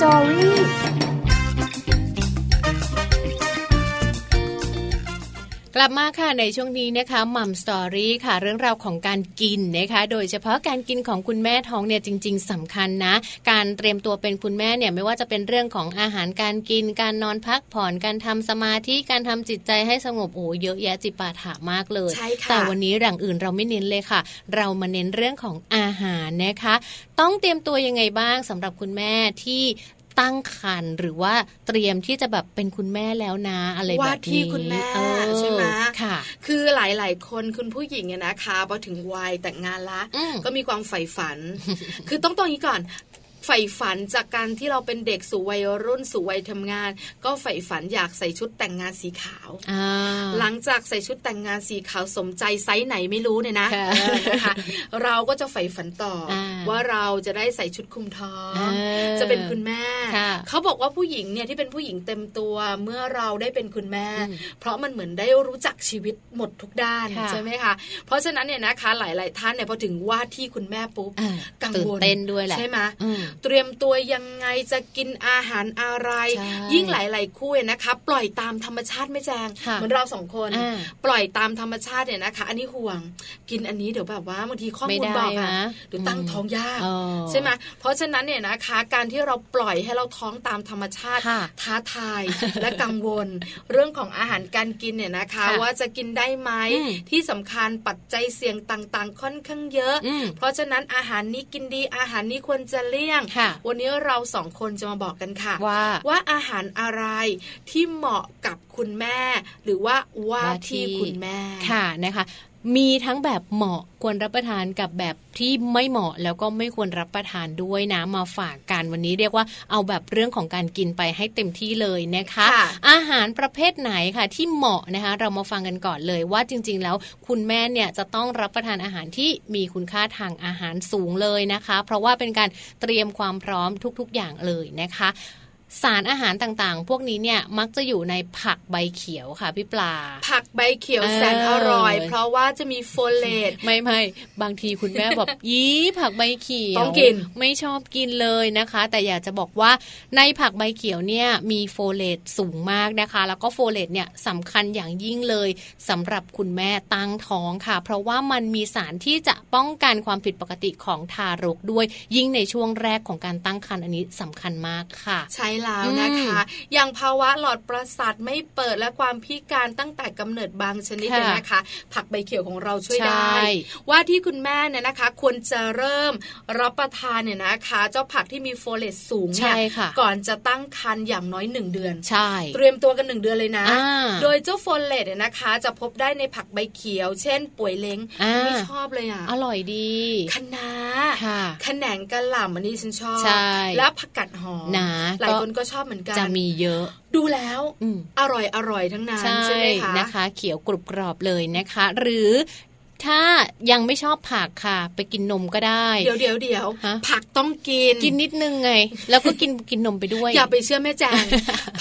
มั
กลับมาค่ะในช่วงนี้นะคะมัมสตอรี่ค่ะ เรื่องราวของการกินนะคะ โดยเฉพาะการกินของคุณแม่ท้องเนี่ยจริง ๆสำคัญนะ การเตรียมตัวเป็นคุณแม่เนี่ยไม่ว่าจะเป็นเรื่องของอาหารการกิน การนอนพักผ่อนการทำสมาธิการทำจิตใจให้สงบโอ้เยอะแยะจิปาถามากเลย
ใช่ค่ะ
แต่วันนี้หลังอื่นเราไม่เน้นเลยค่ะ เรามาเน้นเรื่องของอาหารนะคะ ต้องเตรียมตัวยังไงบ้างสำหรับคุณแม่ที่ ตั้งครรภ์หรือว่าเตรียมที่จะแบบเป็นคุณแม่แล้วนะอะไรแบบนี้
ว่าที่คุณแม่
เออ
ใช่ไหม
ค่ะ
คือหลาย ๆ คนคุณผู้หญิงเนี่ยนะคะพอถึงวัยแต่งงานละ
อืม
ก็มีความใฝ่ฝัน คือต้องตรงนี้ก่อน ใฝ่ฝันจากการที่เราเป็นเด็กสู่วัยรุ่นสู่วัยทำงาน ก็ใฝ่ฝันอยากใส่ชุดแต่งงานสีขาว
อ่า
หลังจากใส่ชุดแต่งงานสีขาวสมใจไซส์ไหนไม่รู้เนี่ยนะ
ค่ะ
เออนะคะเราก็จะใฝ่ฝันต่ออาว่าเราจะได้ใส่ชุดคลุมท้อง
เออ
จะเป็นคุณแม่
ค่ะ
เขาบอกว่าผู้หญิงเนี่ยที่เป็นผู้หญิงเต็มตัวเมื่อเราได้เป็นคุณแม่
อืม
เพราะมันเหมือนได้รู้จักชีวิตหมดทุกด้าน
ค่ะ
ใช่ไหมคะเพราะฉะนั้นเนี่ยนะคะหลาย ๆ ท่านเนี่ยพอถึงว่าที่คุณแม่ปุ๊บ
เออ
กัง
ตื่น
วล
เต้นด้วยแหละ
ใช่ไหม
อืม
เตรียมตัวยังไงจะกินอาหารอะไร
ใช่
ยิ่งหลาย ๆ คู่เนี่ยนะคะ ปล่อยตามธรรมชาติไม่แจง
ค่ะ
เหมือนเราสองคน
อ่า
ปล่อยตามธรรมชาติเนี่ยนะคะ อันนี้ห่วง กินอันนี้เดี๋ยวแบบว่าบางทีข้อ
ไม่
มูล
ได้
บอกอะ
นะ
เดี๋ยวตั้ง
อืม
ท้องยาก
เออ
ใช่ไหมเพราะฉะนั้นเนี่ยนะคะ การที่เราปล่อยให้เราท้องตามธรรมชาติ
ค่ะ
ท้าทายและกังวล เรื่องของอาหารการกินเนี่ยนะคะ
ค่ะ
ว่าจะกินได้ไหม
อืม
ที่สำคัญปัจจัยเสี่ยงต่าง ๆ ค่อนข้างเยอะ
อืม
เพราะฉะนั้นอาหารนี้กินดีอาหารนี้ควรจะเลี่ยงวันนี้เราสองคนจะมาบอกกันค่ะ
ว่า
ว่าอาหารอะไรที่เหมาะกับคุณแม่ หรือว่าว่าที่คุณแม่
ค่ะนะคะ มีทั้งแบบเหมาะควรรับประทานกับแบบที่ไม่เหมาะแล้วก็ไม่ควรรับประทานด้วยนะมาฝากกันวันนี้เรียกว่าเอาแบบเรื่องของการกินไปให้เต็มที่เลยนะคะ
ค่ะ
อาหารประเภทไหนค่ะที่เหมาะนะคะ เรามาฟังกันก่อนเลยว่าจริง ๆ แล้วคุณแม่เนี่ยจะต้องรับประทานอาหารที่มีคุณค่าทางอาหารสูงเลยนะคะ เพราะว่าเป็นการเตรียมความพร้อมทุก ๆ อย่างเลยนะคะ สารอาหารต่างๆ พวกนี้เนี่ยมักจะอยู่ในผักใบเขียวค่ะพี่ปลา
ผักใบเขียว
เออ
แสนอร่อย เพราะว่าจะมีโฟเลต
ไม่ไม่บางทีคุณแม่แบบยี่ผักใบเขียว
ต้องกิน
ไม่ชอบกินเลยนะคะ แต่อยากจะบอกว่าในผักใบเขียวเนี่ยมีโฟเลตสูงมากนะคะ แล้วก็โฟเลตเนี่ยสำคัญอย่างยิ่งเลยสำหรับคุณแม่ตั้งท้องค่ะ เพราะว่ามันมีสารที่จะป้องกันความผิดปกติของทารกด้วย ยิ่งในช่วงแรกของการตั้งครรภ์อันนี้สำคัญมากค่ะ
ใช่แล้วนะคะอย่างภาวะหลอดประสาทไม่เปิดและความพิการตั้งแต่กำเนิดบางชนิด
ค่ะ
เนี่ยนะคะ ผักใบเขียวของเราช่วย
ใช่
ได้ ว่าที่คุณแม่เนี่ยนะคะ ควรจะเริ่มรับประทานเนี่ยนะคะ เจ้าผักที่มีโฟเลตสูงเนี่ย
ใช่ค่ะ
ก่อนจะตั้งครรภ์อย่างน้อยหนึ่งเดือน
ใช่
เตรียมตัวกันหนึ่งเดือนเลยนะ
อ่า
โดยเจ้าโฟเลตเนี่ยนะคะ จะพบได้ในผักใบเขียว เช่น ปวยเล้ง
อ่า
ไม่ชอบเลยอะ
อร่อยดี
คะน้า
ค่ะ
ขนงกะหล่ำอันนี้ฉันชอบ
ใช่
แล้วผักกัดหอม
นะ
หลาย
ก็
คนก็ชอบเหมือนกัน
จะมีเยอะ
ดูแล้ว
อืม
อร่อยอร่อยทั้งนั้น
ใช่
ใช่ไหมคะ
นะคะ เขียวกรุบกรอบเลยนะคะ หรือ ถ้ายังไม่ชอบผักค่ะ ไปกินนมก็ได้
เดี๋ยวเดี๋ยวเดี๋ยว
ฮะ
ผักต้องกิน
กินนิดนึงไง แล้วก็กินกินนมไปด้วย
อย่าไปเชื่อแม่แจง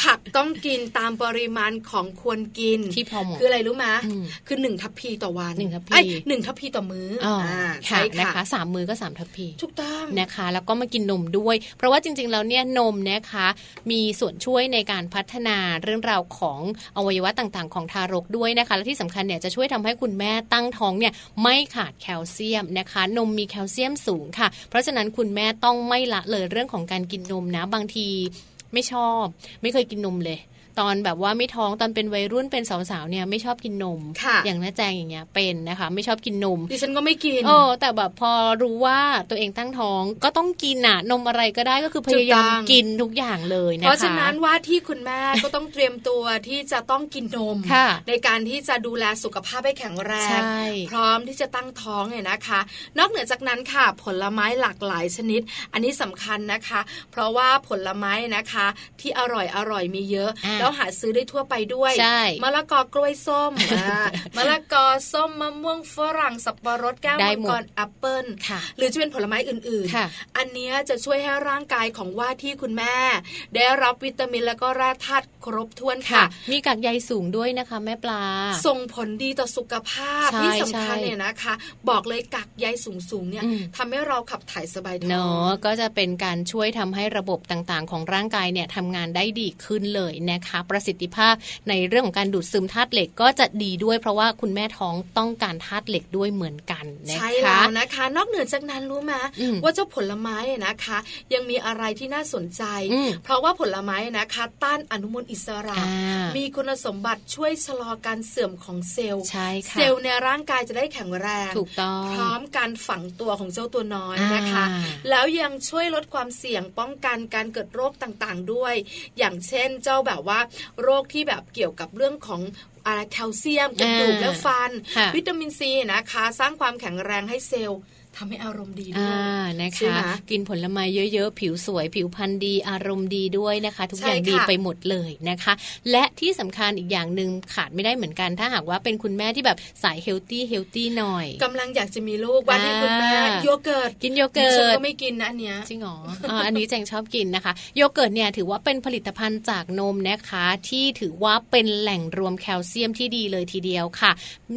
ผักต้องกินตามปริมาณของควรกิน
ที่พอเหมาะ
คืออะไรรู้ไหม
อืม
คือหนึ่งทัพพีต่อวัน
หนึ่งทัพพี
เอ้ยหนึ่งทัพพีต่อมื้อ
อ๋อ
อ่า
ค่ะ
ใช่
นะ
ค่ะ
คะสามมือก็สามทัพพี
ถูกต้อง
นะคะ แล้วก็มากินนมด้วย เพราะว่าจริง ๆ แล้วเนี่ยนมนะคะ มีส่วนช่วยในการพัฒนาเรื่องราวของอวัยวะต่างๆ ของทารกด้วยนะคะ และที่สำคัญเนี่ยจะช่วยทำให้คุณแม่ตั้งท้องเนี่ยไม่ขาดแคลเซียมนะคะ นมมีแคลเซียมสูงค่ะ เพราะฉะนั้นคุณแม่ต้องไม่ละเลยเรื่องของการกินนมนะบางทีไม่ชอบ ไม่เคยกินนมเลย ตอนแบบว่าไม่ท้องตอนเป็นวัยรุ่นเป็นสาวๆเนี่ยไม่ชอบกินนม
ค่ะ
อย่างน้าแจงอย่างเงี้ยเป็นนะคะ ไม่ชอบกินนม
ดิฉันก็ไม่กิน
เออแต่แบบพอรู้ว่าตัวเองตั้งท้องก็ต้องกินน่ะ นมอะไรก็ได้ก็คือพยายาม
ถูกต้อง
กินทุกอย่างเลยนะคะ
เพราะฉะนั้นว่าที่คุณแม่ก็ต้องเตรียมตัวที่จะต้องกินนม
ค่ะ
ในการที่จะดูแลสุขภาพให้แข็งแร
ใช่
งพร้อมที่จะตั้งท้องเนี่ยนะคะ นอกเหนือจากนั้นค่ะผลไม้หลากหลายชนิด อันนี้สำคัญนะคะ เพราะว่าผลไม้นะคะที่อร่อยอร่อยมีเยอะ
อะ
แล้วหาซื้อได้ทั่วไปด้วย
ใช่
มะละกอกล้วยส้มอ่ามะละกอส้มมะม่วงฝรั่งสับปะรดแก้ว
ได้
มัง
หมด
กรแอปเปิ้ล
ค่ะ
หรือจะเป็นผลไม้อื่น
ค่ะ
ๆอันเนี้ยจะช่วยให้ร่างกายของว่าที่คุณแม่ ได้รับวิตามินแล้วก็แร่ธาตุครบถ้วนค่ะ
มีกากใยสูงด้วยนะคะแม่ปลา
ส่งผลดีต่อสุขภาพ
ใช่
ที่สำคัญ
ใช่
เนี่ยนะคะ บอกเลยกักใยสูงๆเนี่ย
อืม
ทำให้เราขับถ่ายสบายท้อง
เนาะก็จะเป็นการช่วยทำให้ระบบต่างๆ ของร่างกายเนี่ยทำงานได้ดีขึ้นเลยนะคะประสิทธิภาพในเรื่องของการดูดซึมธาตุเหล็กก็จะดีด้วย เพราะว่าคุณแม่ท้องต้องการธาตุเหล็กด้วยเหมือนกันนะคะ
ใช่แล้วนะคะ นอกเหนือจากนั้นรู้ไหม
อืม
ว่าเจ้าผลไม้อะนะคะ ยังมีอะไรที่น่าสนใจ
อืม
เพราะว่าผลไม้นะคะต้านอนุมูลอิสระ
อ่า
มีคุณสมบัติช่วยชะลอการเสื่อมของเซลล์
ใช่ค่ะ
เซลล์ในร่างกายจะได้แข็งแรง
ถูกต้อง
พร้อมการฝังตัวของเจ้าตัวน้อยนะคะ
อ่า
แล้วยังช่วยลดความเสี่ยงป้องกันการเกิดโรคต่างๆด้วย อย่างเช่นเจ้าแบบว่าโรคที่แบบเกี่ยวกับเรื่องของอะไรแคลเซียมกระดูก
อ่า
และฟัน
ค่ะ
วิตามินซีนะคะ สร้างความแข็งแรงให้เซลล์ ทำให้อารมณ์ดีด้ว
อ่านะ
ใช่
คะ
ไหม
กินผลไม้เยอะๆ ผิวสวย ผิวพรรณดีอารมณ์ดีด้วยนะคะ ทุกอย่าง
ใช่ค่ะ
ดีไปหมดเลยนะคะ และที่สำคัญอีกอย่างหนึ่งขาดไม่ได้เหมือนกันถ้าหากว่าเป็นคุณแม่ที่แบบสาย healthy healthy หน่อย
กำลังอยากจะมีลูกวันที่คุณแม่
อ่า
โยเกิร์ต
กินโยเกิร์ต
ดิฉันก็ไม่กินนะอันเนี้ย
จริงเหรออ่าอันนี้แจงชอบกินนะคะ โยเกิร์ตเนี่ยถือว่าเป็นผลิตภัณฑ์จากนมนะคะ ที่ถือว่าเป็นแหล่งรวมแคลเซียมที่ดีเลยทีเดียวค่ะ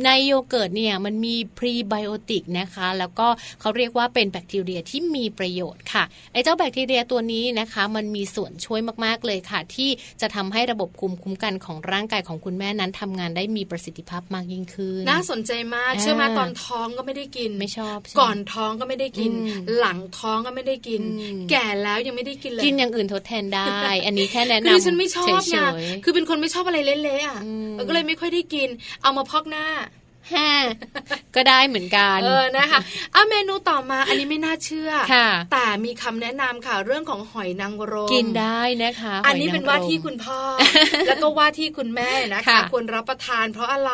ในโยเกิร์ตเนี่ยมันมีพรีไบโอติกนะคะ แล้วก็เขาเรียกว่าเป็นแบคทีเรียที่มีประโยชน์ค่ะไอ้เจ้าแบคทีเรียตัวนี้นะคะ มันมีส่วนช่วยมากๆเลยค่ะ ที่จะทำให้ระบบภูมิคุ้มกันของร่างกายของคุณแม่นั้นทำงานได้มีประสิทธิภาพมากยิ่งขึ้น
น่าสนใจมาก
อ่า
เชื่อไหมาตอนท้องก็ไม่ได้กิน
ไม่ชอบใช่ไหม
ก่อนท้องก็ไม่ได้กิน
อืม
หลังท้องก็ไม่ได้กิน
อืม
แก่แล้วยังไม่ได้กินเลย
กินอย่างอื่นทดแทนได้ อันนี้แค่แนะ
คือนำฉันไม่ชอบ
เฉ
ไง
ยๆ
คือเป็นคนไม่ชอบอะไรเละๆอะ
อืม
เออก็เลยไม่ค่อยได้กิน เอามาพอกหน้า
แฮ่ก็ได้เหมือนกัน
เออนะคะเอาเมนูต่อมาอันนี้ไม่น่าเชื่อ
ค่ะ
แต่มีคำแนะนำค่ะเรื่องของหอยนางรม
กินได้นะคะ
อันนี้เป็นว่าที่
หอยงรม
คุณพ่อ แล้วก็ว่าที่คุณแม่นะคะ
ค่ะ
ควรรับประทานเพราะอะไร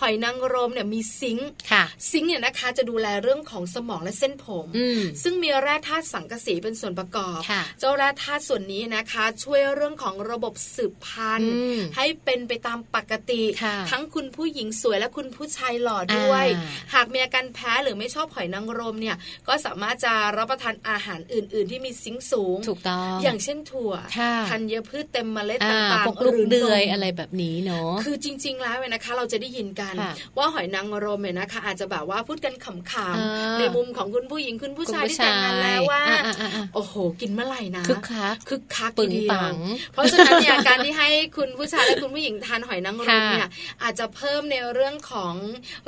หอยนางรมเนี่ยมีซิงค์
ค่ะ
ซิงค์เนี่ยนะคะจะดูแลเรื่องของสมองและเส้นผม
อืม
ซึ่งมีแร่ธาตุสังกะสีเป็นส่วนประกอบ
ค่ะ
เจ้าแร่ธาตุส่วนนี้นะคะ ช่วยเรื่องของระบบสืบพันธุ์
อืม
ให้เป็นไปตามปกติ
ค่ะ
ทั้งคุณผู้หญิงสวยและคุณผู้ชายหล่อด้วย
อ่า
หากมีอาการแพ้หรือไม่ชอบหอยนางรมเนี่ยก็สามารถจะรับประทานอาหารอื่น ๆ ที่มีซิงค์สูง
ถูกต้อง
อย่างเช่นถั่ว
ค่ะ
ธัญพืชเต็มเมล็ด
อ่า
ต่าง
พวก
ๆ
ลูก
หรื
เดือย
นม
อะไรแบบนี้เนาะ
คือจริง ๆ แล้วเนี่ยนะคะ เราจะได้ยินกัน
ค่ะ
ว่าหอยนางรมเนี่ยนะคะ อาจจะแบบว่าพูดกันขำ
อ่า
ๆในมุมของคุณผู้หญิงคุณผู้ชาย
คุณผู้
ที่แต่งงานแล้วว่า
ชายอ่าอ่าอ่า
โอ้โห กินเมื่อไหร่นะ
คึกคัก
คึกคัก
ปึง
ทีเดียว
ปัง
เพราะฉะนั้นเนี่ยการที่ให้คุณผู้ชายและคุณผู้หญิงทานหอยนางรม
ค่ะ
เนี่ยอาจจะเพิ่มในเรื่องของ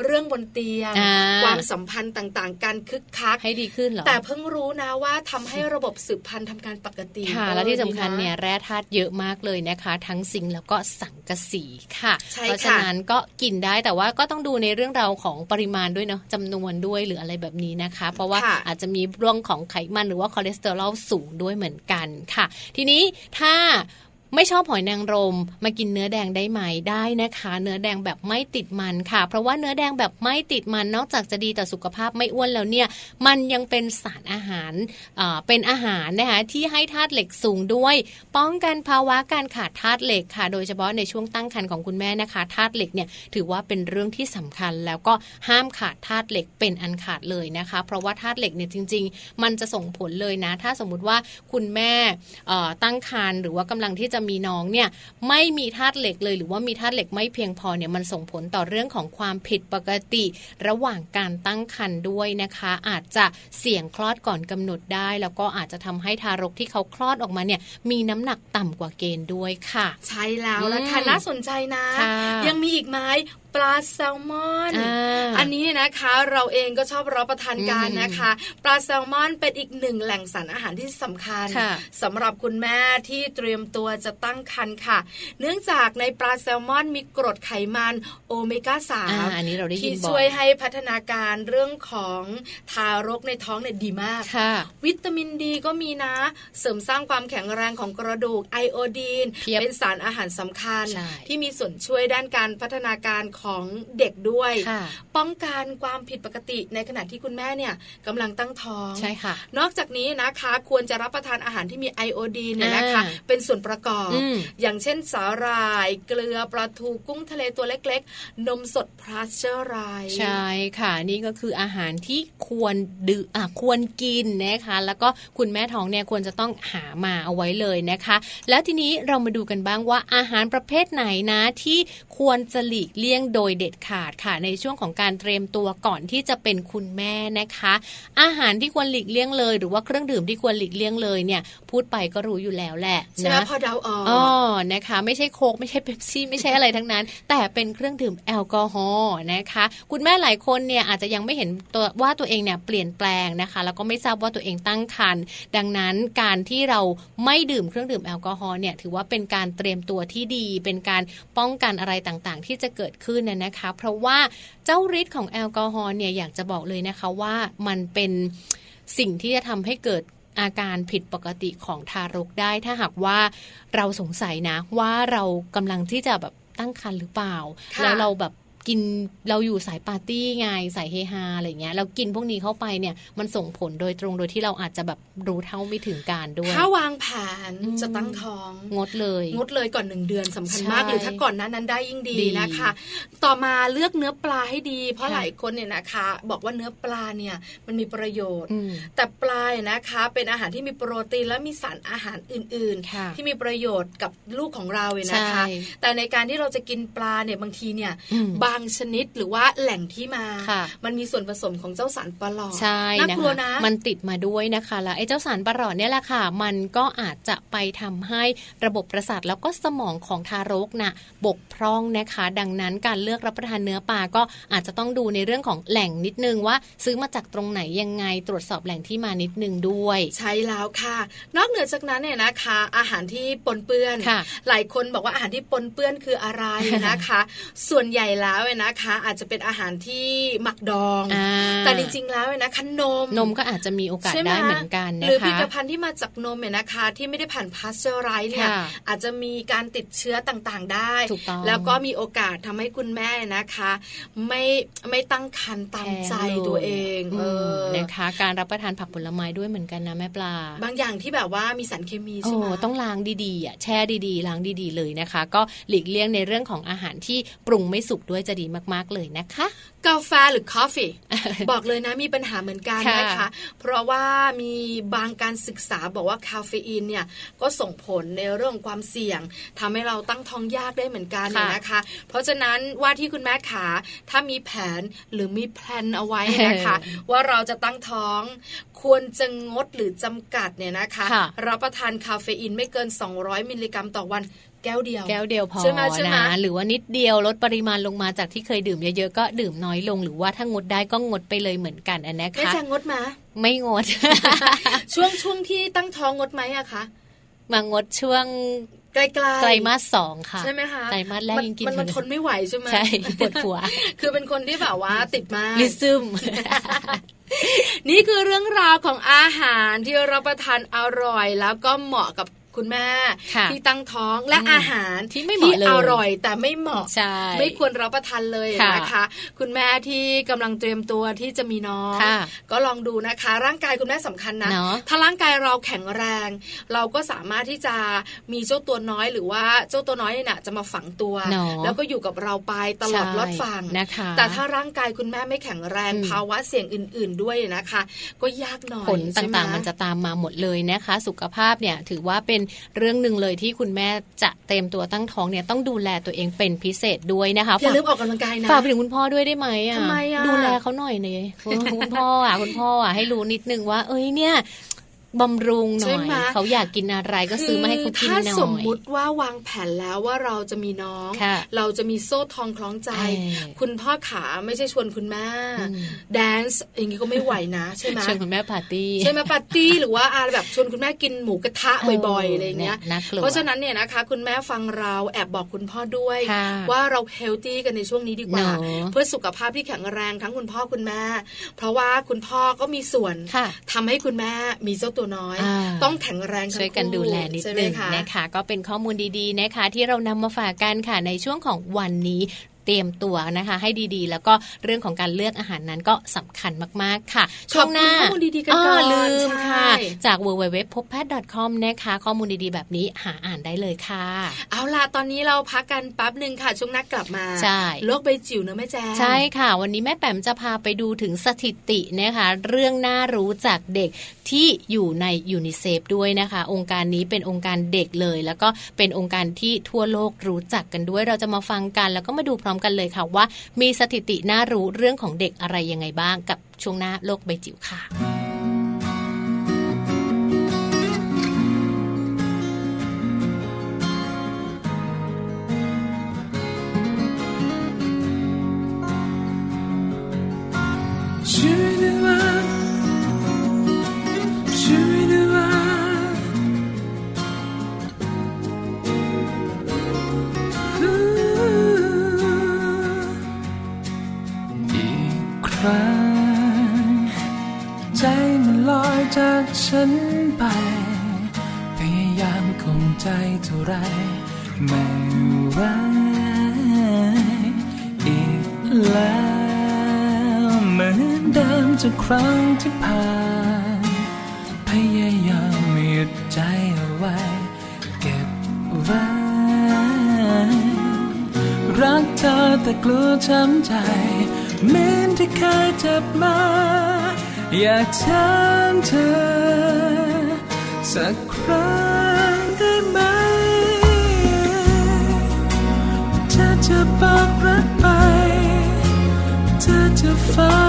เรื่องบนเตียง
อ่า
ความสัมพันธ์ต่างๆ การคึกคัก
ให้ดีขึ้นเหรอ
แต่เพิ่งรู้นะว่าทำให้ระบบสืบพันธุ์ทำการปกติ
ค่ะ
เออ
และที่สำคัญ
ดีะ
เนี่ยแร่ธาตุเยอะมากเลยนะคะ ทั้งซิงค์แล้วก็สังกะสีค่ะ
ใช่
เพราะ
ค่ะ
ฉะนั้นก็กินได้แต่ว่าก็ต้องดูในเรื่องราวของปริมาณด้วยเนาะจำนวนด้วยหรืออะไรแบบนี้นะคะ เพราะว่า
ค่ะ
อาจจะมีเรื่องของไขมันหรือว่าคอเลสเตอรอลสูงด้วยเหมือนกันค่ะ ทีนี้ถ้า ไม่ชอบหอยนางรม มากินเนื้อแดงได้ไหมได้นะคะ เนื้อแดงแบบไม่ติดมันค่ะ เพราะว่าเนื้อแดงแบบไม่ติดมันนอกจากจะดีต่อสุขภาพไม่อ้วนแล้วเนี่ย มันยังเป็นสารอาหารเป็นอาหารนะคะที่ให้ธาตุเหล็กสูงด้วย ป้องกันภาวะการขาดธาตุเหล็กค่ะ โดยเฉพาะในช่วงตั้งครรภ์ของคุณแม่นะคะธาตุเหล็กเนี่ยถือว่าเป็นเรื่องที่สำคัญแล้วก็ห้ามขาดธาตุเหล็กเป็นอันขาดเลยนะคะ เพราะว่าธาตุเหล็กเนี่ยจริง ๆ มันจะส่งผลเลยนะ ถ้าสมมุติว่าคุณแม่ตั้งครรภ์หรือว่ากำลังที่จะมีน้องเนี่ยไม่มีธาตุเหล็กเลย หรือว่ามีธาตุเหล็กไม่เพียงพอเนี่ยมันส่งผลต่อเรื่องของความผิดปกติ ระหว่างการตั้งครรภ์ด้วยนะคะ อาจจะเสี่ยงคลอดก่อนกำหนดได้ แล้วก็อาจจะทำให้ทารกที่เขาคลอดออกมาเนี่ยมีน้ำหนักต่ำกว่าเกณฑ์ด้วยค่ะ
ใช่แล้วละ
อืม
ค่ะน่าสนใจนะ
ค่ะ
ยังมีอีกไหม ปลาแซลมอน
อ่า
อันนี้นะคะ เราเองก็ชอบรับประทานกันนะคะ ปลาแซลมอนเป็นอีกหนึ่งแหล่งสารอาหารที่สำคัญ
ค่ะ
สำหรับคุณแม่ที่เตรียมตัวจะตั้งครรภ์ค่ะ เนื่องจากในปลาแซลมอนมีกรดไขมันโอเมก้าสาม
อ่าอันนี้เราได้ยินบ่อยที่
ช่วยให้พัฒนาการเรื่องของทารกในท้องเนี่ยดีมาก
ค่ะ
วิตามินดีก็มีนะ เสริมสร้างความแข็งแรงของกระดูกไอโอดีน
เพียบ
เป็นสารอาหารสำคัญ
ใช่
ที่มีส่วนช่วยด้านการพัฒนาการของเด็กด้วย
ค่ะ
ป้องกันความผิดปกติในขณะที่คุณแม่เนี่ยกำลังตั้งท้อง
ใช่ค่ะ
นอกจากนี้นะคะควรจะรับประทานอาหารที่มีไอโอดีนเนี่ยนะคะ
อ่า
เป็นส่วนประกอบ
อืม
อย่างเช่นสาหร่าย เกลือปลาทูกุ้งทะเลตัวเล็ก ๆ นมสดพาสเจอร์ไรส์ส์
ใช่ค่ะ นี่ก็คืออาหารที่ควรดื่มอะควรกินนะคะ แล้วก็คุณแม่ท้องเนี่ยควรจะต้องหามาเอาไว้เลยนะคะ แล้วทีนี้เรามาดูกันบ้างว่าอาหารประเภทไหนนะที่ควรจะหลีกเลี่ยงโดยเด็ดขาดค่ะในช่วงของการเตรียมตัวก่อนที่จะเป็นคุณแม่นะคะ อาหารที่ควรหลีกเลี่ยงเลย หรือว่าเครื่องดื่มที่ควรหลีกเลี่ยงเลยเนี่ย พูดไปก็รู้อยู่แล้วแหละ
ใช่ไหม
นะ
พอเดาออก
อ๋อนะคะ ไม่ใช่โคกไม่ใช่เป๊ปซี่ไม่ใช่อะไรทั้งนั้น แต่เป็นเครื่องดื่มแอลกอฮอล์นะคะ คุณแม่หลายคนเนี่ยอาจจะยังไม่เห็นตัวว่าตัวเองเนี่ยเปลี่ยนแปลงนะคะ แล้วก็ไม่ทราบว่าตัวเองตั้งครรภ์ดังนั้นการที่เราไม่ดื่มเครื่องดื่มแอลกอฮอล์เนี่ยถือว่าเป็นการเตรียมตัวที่ดี เป็นการป้องกันอะไรต่างๆ ที่จะเกิดขึ้นน่ะนะคะ เพราะว่าเจ้าฤทธิ์ของแอลกอฮอล์เนี่ยอยากจะบอกเลยนะคะว่ามันเป็นสิ่งที่จะทำให้เกิดอาการผิดปกติของทารกได้ ถ้าหากว่าเราสงสัยนะว่าเรากำลังที่จะแบบตั้งครรภ์หรือเปล่า
ค่ะ
แล้วเราแบบ กินเราอยู่สายปาร์ตี้ไงสายเฮฮาอะไรเงี้ยเรากินพวกนี้เข้าไปเนี่ยมันส่งผลโดยตรงโดยที่เราอาจจะแบบรู้เท่าไม่ถึงการด้วย
ถ้าวางแผน
อืม
จะตั้งท้อง
งดเลย
งดเลยก่อนหนึ่งเดือนสำคัญ
ใช่
มากหรือถ้าก่อนหนั้นนั้นได้ยิ่งดี
ดี
นะคะ ต่อมาเลือกเนื้อปลาให้ดี เพราะ
ค่ะ
หลายคนเนี่ยนะคะ บอกว่าเนื้อปลาเนี่ยมันมีประโยชน์
อืม
แต่ปลาเนี่ยนะคะ เป็นอาหารที่มีโปรตีนและมีสารอาหารอื่น
ค่ะ
ๆที่มีประโยชน์กับลูกของเราเนี่ยนะคะ
ใช่
แต่ในการที่เราจะกินปลาเนี่ยบางทีเนี่ย
อืม
บางชนิดหรือว่าแหล่งที่มา
ค่ะ
มันมีส่วนผสมของเจ้าสารปลาหลอด
ใช่
น่า
นะ
กลัว
คะ
นะ
มันติดมาด้วยนะคะแล้วไอ้เจ้าสารประหลอดเนี่ยแหละค่ะ มันก็อาจจะไปทำให้ระบบประสาทแล้วก็สมองของทารกน่ะบกพร่องนะคะ ดังนั้นการเลือกรับประทานเนื้อปลาก็อาจจะต้องดูในเรื่องของแหล่งนิดนึงว่า ซื้อมาจากตรงไหนยังไงตรวจสอบแหล่งที่มานิดนึงด้วย
ใช่แล้วค่ะ นอกเหนือจากนั้นเนี่ยนะคะ อาหารที่ปนเปื้อน
ค่ะ
หลายคนบอกว่าอาหารที่ปนเปื้อนคืออะไรนะคะ ส่วนใหญ่แล้วเนี่ยนะคะ อาจจะเป็นอาหารที่หมักดอง
อ่า
แต่จริงๆแล้วเนี่ยนะคะนม
นมก็อาจจะมีโอกาส
ใช่ไหม
ได้เหมือนกันนะคะ
หรือผลิตภัณฑ์ที่มาจากนมเนี่ยนะคะ ที่ไม่ได้ผ่านพาสเจอร์ไรส์เนี่ย
ค่ะ
อาจจะมีการติดเชื้อต่างๆ ได้
ถูกต้อง
แล้วก็มีโอกาสทำให้คุณแม่นะคะ ไม่ไม่ตั้งครรภ์ตามใจ
แพ้เลย
ตัวเอง
อืม
เออ
นะคะ การรับประทานผักผลไม้ด้วยเหมือนกันนะแม่ปลา
บางอย่างที่แบบว่ามีสารเคมี
โอ้
ใช่ไหม
ต้องล้างดีๆอะแช่ดีๆล้างดีๆเลยนะคะ ก็หลีกเลี่ยงในเรื่องของอาหารที่ปรุงไม่สุกด้วยจะดีมากๆเลยนะคะ
กาแฟหรือคอฟฟี่บอกเลยนะมีปัญหาเหมือนกัน
ค่ะ
นะคะ เพราะว่ามีบางการศึกษาบอกว่าคาเฟอีนเนี่ยก็ส่งผลในเรื่องของความเสี่ยงทำให้เราตั้งท้องยากได้เหมือนกันเนี่ยนะคะ เพราะฉะนั้นว่าที่คุณแม่ขาถ้ามีแผนหรือมี plan เอาไว้นะคะ ว่าเราจะตั้งท้องควรจะงดหรือจำกัดเนี่ยนะคะ
ค่ะ
รับประทานคาเฟอีนไม่เกิน 200 มิลลิกรัมต่อวัน แก้วเดียว
แก้วเดียวพอ
ใช่ไหมใช่ไหม
นะหรือว่านิดเดียวลดปริมาณลงมาจากที่เคยดื่มเยอะๆก็ดื่มน้อยลง หรือว่าถ้างดได้ก็งดไปเลยเหมือนกันอันนะ
แม่
คะ
แจงงดมา
ไม่งด
ช่วงช่วงที่ตั้งท้องงดไหมอะคะ
มางดช่วง
ไกลๆ
ไตรมาสสองค่ะ
ใช่ไหมคะ
ไตรมาสแรกยังกิน
มันมัน
อยู่
ทนไม่ไหวใช่ไหม
ใช่ปวดหัว
คือเป็นคนที่แบบว่าติดมาก
ลิซึม
นี่คือเรื่องราวของอาหารที่รับประทานอร่อย แล้วก็เหมาะกับ คุณแม่
ค่ะ
ที่ตั้งท้องและ
อืม
อาหาร
ที่ไม่เหมาะเลย
อร่อยแต่ไม่เหมาะ
ใช่
ไม่ควรรับประทานเลย
ค่ะ
นะคะ คุณแม่ที่กำลังเตรียมตัวที่จะมีน้อง
ค่ะ
ก็ลองดูนะคะ ร่างกายคุณแม่สำคัญนะ
เนอะ
ถ้าร่างกายเราแข็งแรง เราก็สามารถที่จะมีเจ้าตัวน้อยหรือว่าเจ้าตัวน้อยเนี่ยจะมาฝังตัว
เนอะ
แล้วก็อยู่กับเราไปตลอด
ใช่
รอดฝั่ง
นะคะ
แต่ถ้าร่างกายคุณแม่ไม่แข็งแรง
อืม
ภาวะเสี่ยงอื่น ๆ ด้วยนะคะ ก็ยากหน่อย
ผลต
ใช่ไห่า
งๆมันจะตามมาหมดเลยนะคะ สุขภาพเนี่ยถือว่าเป็นเรื่องหนึ่งเลยที่คุณแม่จะเตรียมตัวตั้งท้องเนี่ยต้องดูแลตัวเองเป็นพิเศษด้วยนะคะ
อย่า
ฝาก
ลืมออกกำลังกายนะ
ฝากไปถึงคุณพ่อด้วยได้ไหมอะ
ทำไมอะ
ดูแลเขาหน่อยเนยคุณพ่ออะคุณพ่ออะให้รู้นิดนึงว่า เอ้ยเนี่ย บำรุงหน่อยใช่
ไหม
เขาอยากกินอะไรก็ซื้อมาให้เขากินหน่อย
ถ้าสมมุติว่าวางแผนแล้วว่าเราจะมีน้อง
ค่ะ
เราจะมีโซ่ทองคล้องใจ
เออ
คุณพ่อขาไม่ใช่ชวนคุณแม่
อืม
dance อย่างนี้ก็ไม่ไหวนะใช่ไหม
ชวนคุณแม่ปาร์ตี้
ใช่ไหมปาร์ตี้หรือว่าอะไรแบบชวนคุณแม่กินหมูกระทะบ่อยๆอะไรอย่างเงี้ย
น่ากลัว
เพราะฉะนั้นเนี่ยนะคะ คุณแม่ฟังเราแอบบอกคุณพ่อด้วย
ค่ะ
ว่าเรา healthy กันในช่วงนี้ดีกว่า
เนอะ
เพื่อสุขภาพที่แข็งแรงทั้งคุณพ่อคุณแม่ เพราะว่าคุณพ่อก็มีส่วน
ค่ะ
ทำให้คุณแม่มีเจ้าตัวน้อย
อ่า
ต้องแข็งแรงทั้ง
ช่วยกัน
คู่
ดูแลนิด
ใช่ไหม
นึง
คะ
นะคะ ก็เป็นข้อมูลดีๆนะคะ ที่เรานำมาฝากกันค่ะในช่วงของวันนี้ เตรียมตัวนะคะ ให้ดีๆ แล้วก็เรื่องของการเลือกอาหารนั้นก็สำคัญมากๆค่ะ ช่วงหน้า
ขอบคุณข้อมูลดีๆกันก่อน
ลืมค่ะ
ใช่
จาก w w w p o p a t c o m นะคะ ข้อมูลดีๆ แบบนี้หาอ่านได้เลยค่ะ
เอาล่ะ ตอนนี้เราพักกันแป๊บหนึ่งค่ะ ช่วงหนักกลับมา
ใช่
โลกใบจิ๋วเนอะแม่แจ้ง
ใช่ค่ะ วันนี้แม่แปมจะพาไปดูถึงสถิตินะคะ เรื่องน่ารู้จากเด็กที่อยู่ในยูนิเซฟด้วยนะคะ องค์การนี้เป็นองค์การเด็กเลย แล้วก็เป็นองค์การที่ทั่วโลกรู้จักกันด้วย เราจะมาฟังกันแล้วก็มาดูพร้อมกันเลยค่ะว่า มีสถิติน่ารู้เรื่องของเด็กอะไรยังไงบ้างกับช่วงหน้าโลกใบจิ๋วค่ะ
ช่อ นไป พยายามคงใจเท่าไรไม่ไหวอีกแล้วเหมือนเดิมจากครั้งที่ผ่าน พยายามหยุดใจเอาไว้ เก็บไว้ รักเธอแต่กลัวช้ำใจเหมือนที่เคยเจ็บมา อยากถามเธอ สักครั้งได้ไหม เธอจะบอกรักไป เธอจะฝา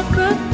จ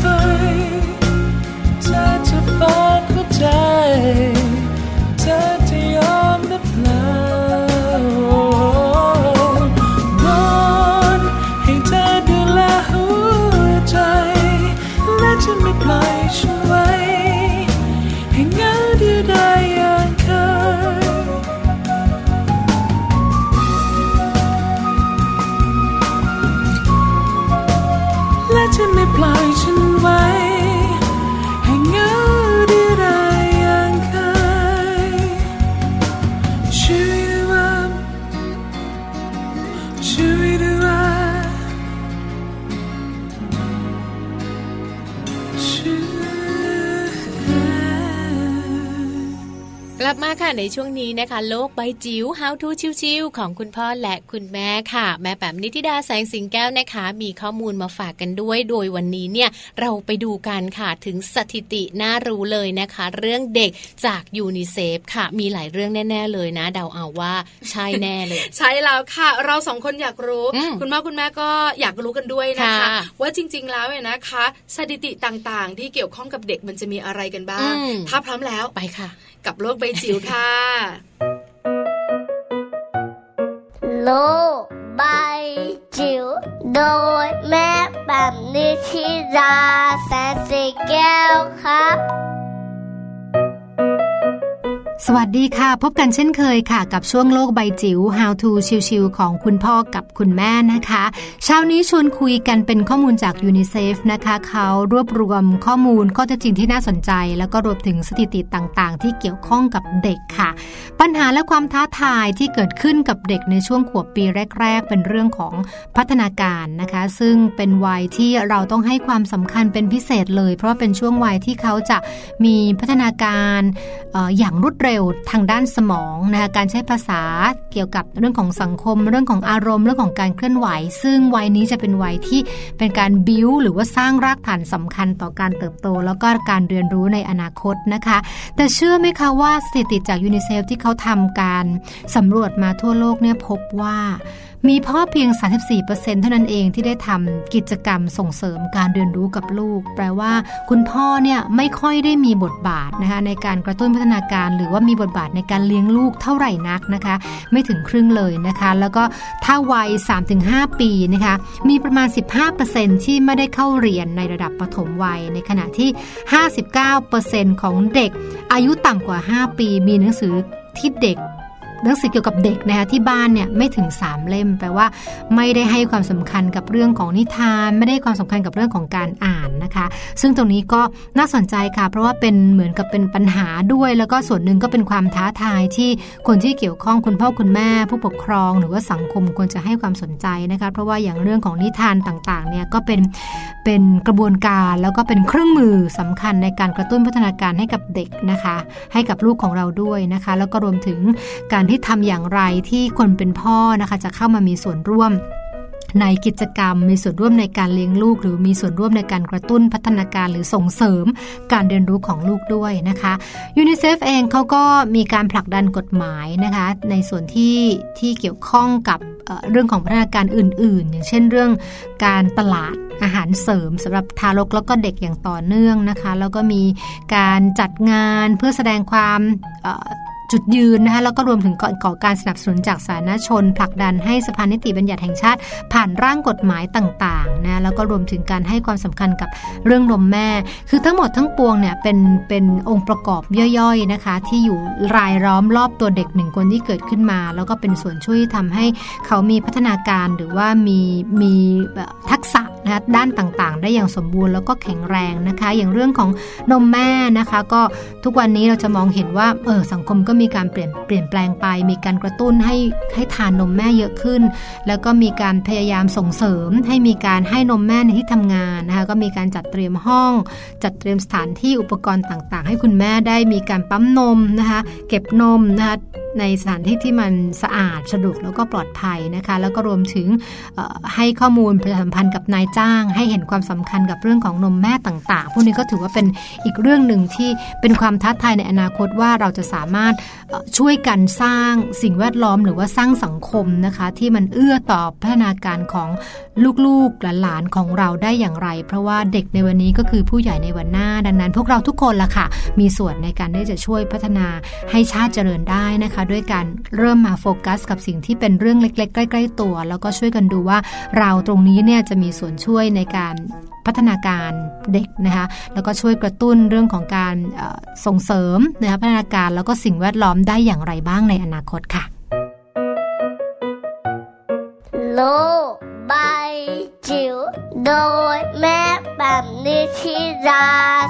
ช่วงนี้นะคะ
โลกใบจิ๋ว How to ชิวๆของคุณพ่อและคุณแม่ค่ะ แม่แปมนิติดาแสงสิงแก้วนะคะ มีข้อมูลมาฝากกันด้วย โดยวันนี้เนี่ยเราไปดูกันค่ะถึงสถิติน่ารู้เลยนะคะ เรื่องเด็กจากยูนิเซฟค่ะ มีหลายเรื่องแน่ ๆ เลยนะ เดาเอาว่าใช่แน่เลย
ใช่แล้วค่ะ เราสองคนอยากรู้
อืม
คุณพ่อคุณแม่ก็อยากรู้กันด้วยนะคะ
ค่ะ
ว่าจริง ๆ แล้วเนี่ยนะคะ สถิติต่างๆ ที่เกี่ยวข้องกับเด็กมันจะมีอะไรกันบ้าง
อืม
ถ้าพร้อมแล้ว
ไปค่ะ
กับโลกใบจิ๋วค่ะ
โลกใบจิ๋วโดยแม่แปมนิชิราแสนสีแก้วครับ
สวัสดีค่ะ พบกันเช่นเคยค่ะ กับช่วงโลกใบจิ๋ว How to ชิวๆของคุณพ่อกับคุณแม่นะคะ เช้านี้ชวนคุยกันเป็นข้อมูลจากยูนิเซฟนะคะ เขารวบรวมข้อมูลข้อเท็จจริงที่น่าสนใจ แล้วก็รวมถึงสถิติต่างๆ ที่เกี่ยวข้องกับเด็กค่ะ ปัญหาและความท้าทายที่เกิดขึ้นกับเด็กในช่วงขวบปีแรก ๆ เป็นเรื่องของพัฒนาการนะคะ ซึ่งเป็นวัยที่เราต้องให้ความสำคัญเป็นพิเศษเลย เพราะเป็นช่วงวัยที่เขาจะมีพัฒนาการอออย่างรวดเร็วทางด้านสมองนะคะการใช้ภาษาเกี่ยวกับเรื่องของสังคม เรื่องของอารมณ์เรื่องของการเคลื่อนไหว ซึ่งวัยนี้จะเป็นวัยที่เป็นการบิวหรือว่าสร้างรากฐานสำคัญต่อการเติบโต แล้วก็การเรียนรู้ในอนาคตนะคะ แต่เชื่อไหมคะว่าสถิติจากยูนิเซฟที่เขาทำการสำรวจมาทั่วโลกเนี่ยพบว่า มีพ่อเพียง 34%เท่านั้นเองที่ได้ทำกิจกรรมส่งเสริมการเรียนรู้กับลูก แปลว่าคุณพ่อเนี่ยไม่ค่อยได้มีบทบาทนะคะในการกระตุ้นพัฒนาการหรือว่ามีบทบาทในการเลี้ยงลูกเท่าไหร่นักนะคะ ไม่ถึงครึ่งเลยนะคะ แล้วก็ถ้าวัย 3-5 ปีนะคะมีประมาณ 15%ที่ไม่ได้เข้าเรียนในระดับปฐมวัย ในขณะที่ 59%ของเด็กอายุต่ำกว่า 5 ปี มีหนังสือที่เด็ก หนังสือเกี่ยวกับเด็กนะคะที่บ้านเนี่ยไม่ถึง 3 เล่ม แปลว่า ไม่ได้ให้ความสำคัญกับเรื่องของนิทาน ไม่ได้ความสำคัญกับเรื่องของการอ่านนะคะ ซึ่งตรงนี้ก็น่าสนใจค่ะ เพราะว่าเป็นเหมือนกับเป็นปัญหาด้วย แล้วก็ส่วนหนึ่งก็เป็นความท้าทายที่คนที่เกี่ยวข้องคุณพ่อคุณแม่ ผู้ปกครองหรือว่าสังคมควรจะให้ความสนใจนะคะเพราะว่าอย่างเรื่องของนิทานต่างๆเนี่ยก็เป็นเป็นกระบวนการแล้วก็เป็นเครื่องมือสำคัญในการกระตุ้นพัฒนาการให้กับเด็กนะคะ ให้กับลูกของเราด้วยนะคะ แล้วก็รวมถึงการที่ทำอย่างไรที่คนเป็นพ่อนะคะจะเข้ามามีส่วนร่วมในกิจกรรม มีส่วนร่วมในการเลี้ยงลูก หรือมีส่วนร่วมในการกระตุ้นพัฒนาการหรือส่งเสริมการเรียนรู้ของลูกด้วยนะคะยูนิเซฟเองเขาก็มีการผลักดันกฎหมายนะคะในส่วนที่ที่เกี่ยวข้องกับเรื่องของพัฒนาการอื่น ๆ อย่างเช่นเรื่องการตลาดอาหารเสริมสำหรับทารกแล้วก็เด็กอย่างต่อเนื่องนะคะ แล้วก็มีการจัดงานเพื่อแสดงความ จุดยืนนะคะแล้วก็รวมถึงก่อการสนับสนุนจากสาธารณชน ผลักดันให้สภานิติบัญญัติแห่งชาติ ผ่านร่างกฎหมายต่างๆนะแล้วก็รวมถึงการให้ความสำคัญกับเรื่องนมแม่ คือทั้งหมดทั้งปวงเนี่ยเป็นเป็นองค์ประกอบย่อยๆนะคะ ที่อยู่รายล้อมรอบตัวเด็กหนึ่งคนที่เกิดขึ้นมา แล้วก็เป็นส่วนช่วยทำให้เขามีพัฒนาการหรือว่ามีมีทักษะนะคะด้านต่างๆ ได้อย่างสมบูรณ์แล้วก็แข็งแรงนะคะ อย่างเรื่องของนมแม่นะคะ ก็ทุกวันนี้เราจะมองเห็นว่าเออสังคมก็มีการเปลี่ยนเปลี่ยนแปลงไป มีการกระตุ้นให้ให้ทานนมแม่เยอะขึ้น แล้วก็มีการพยายามส่งเสริม ให้มีการให้นมแม่ในที่ทำงานนะคะก็มีการจัดเตรียมห้อง จัดเตรียมสถานที่อุปกรณ์ต่างๆ ให้คุณแม่ได้มีการปั๊มนมนะคะเก็บนมนะคะ ในสถานที่ที่มันสะอาดสะดวกแล้วก็ปลอดภัยนะคะ แล้วก็รวมถึงให้ข้อมูลประชาสัมพันธ์กับนายจ้าง ให้เห็นความสำคัญกับเรื่องของนมแม่ต่างๆ พวกนี้ก็ถือว่าเป็นอีกเรื่องหนึ่งที่เป็นความท้าทายในอนาคตว่าเราจะสามารถช่วยกันสร้างสิ่งแวดล้อมหรือว่าสร้างสังคมนะคะ ที่มันเอื้อต่อพัฒนาการของลูกๆหลานๆของเราได้อย่างไร เพราะว่าเด็กในวันนี้ก็คือผู้ใหญ่ในวันหน้าดังนั้น พวกเราทุกคนละค่ะ มีส่วนในการที่จะช่วยพัฒนาให้ชาติเจริญได้นะคะด้วยการเริ่มมาโฟกัส กับสิ่งที่เป็นเรื่องเล็ก ๆ ใกล้ ๆ ตัว แล้วก็ช่วยกันดูว่าเราตรงนี้เนี่ยจะมีส่วนช่วยในการพัฒนาการเด็กนะคะแล้วก็ช่วยกระตุ้นเรื่องของการส่งเสริมนะคะพัฒนาการแล้วก็สิ่งแวดล้อมได้อย่างไรบ้างในอนาคตค่ะ
โลบายจิ๋วโดยแม่แบบนิชิรา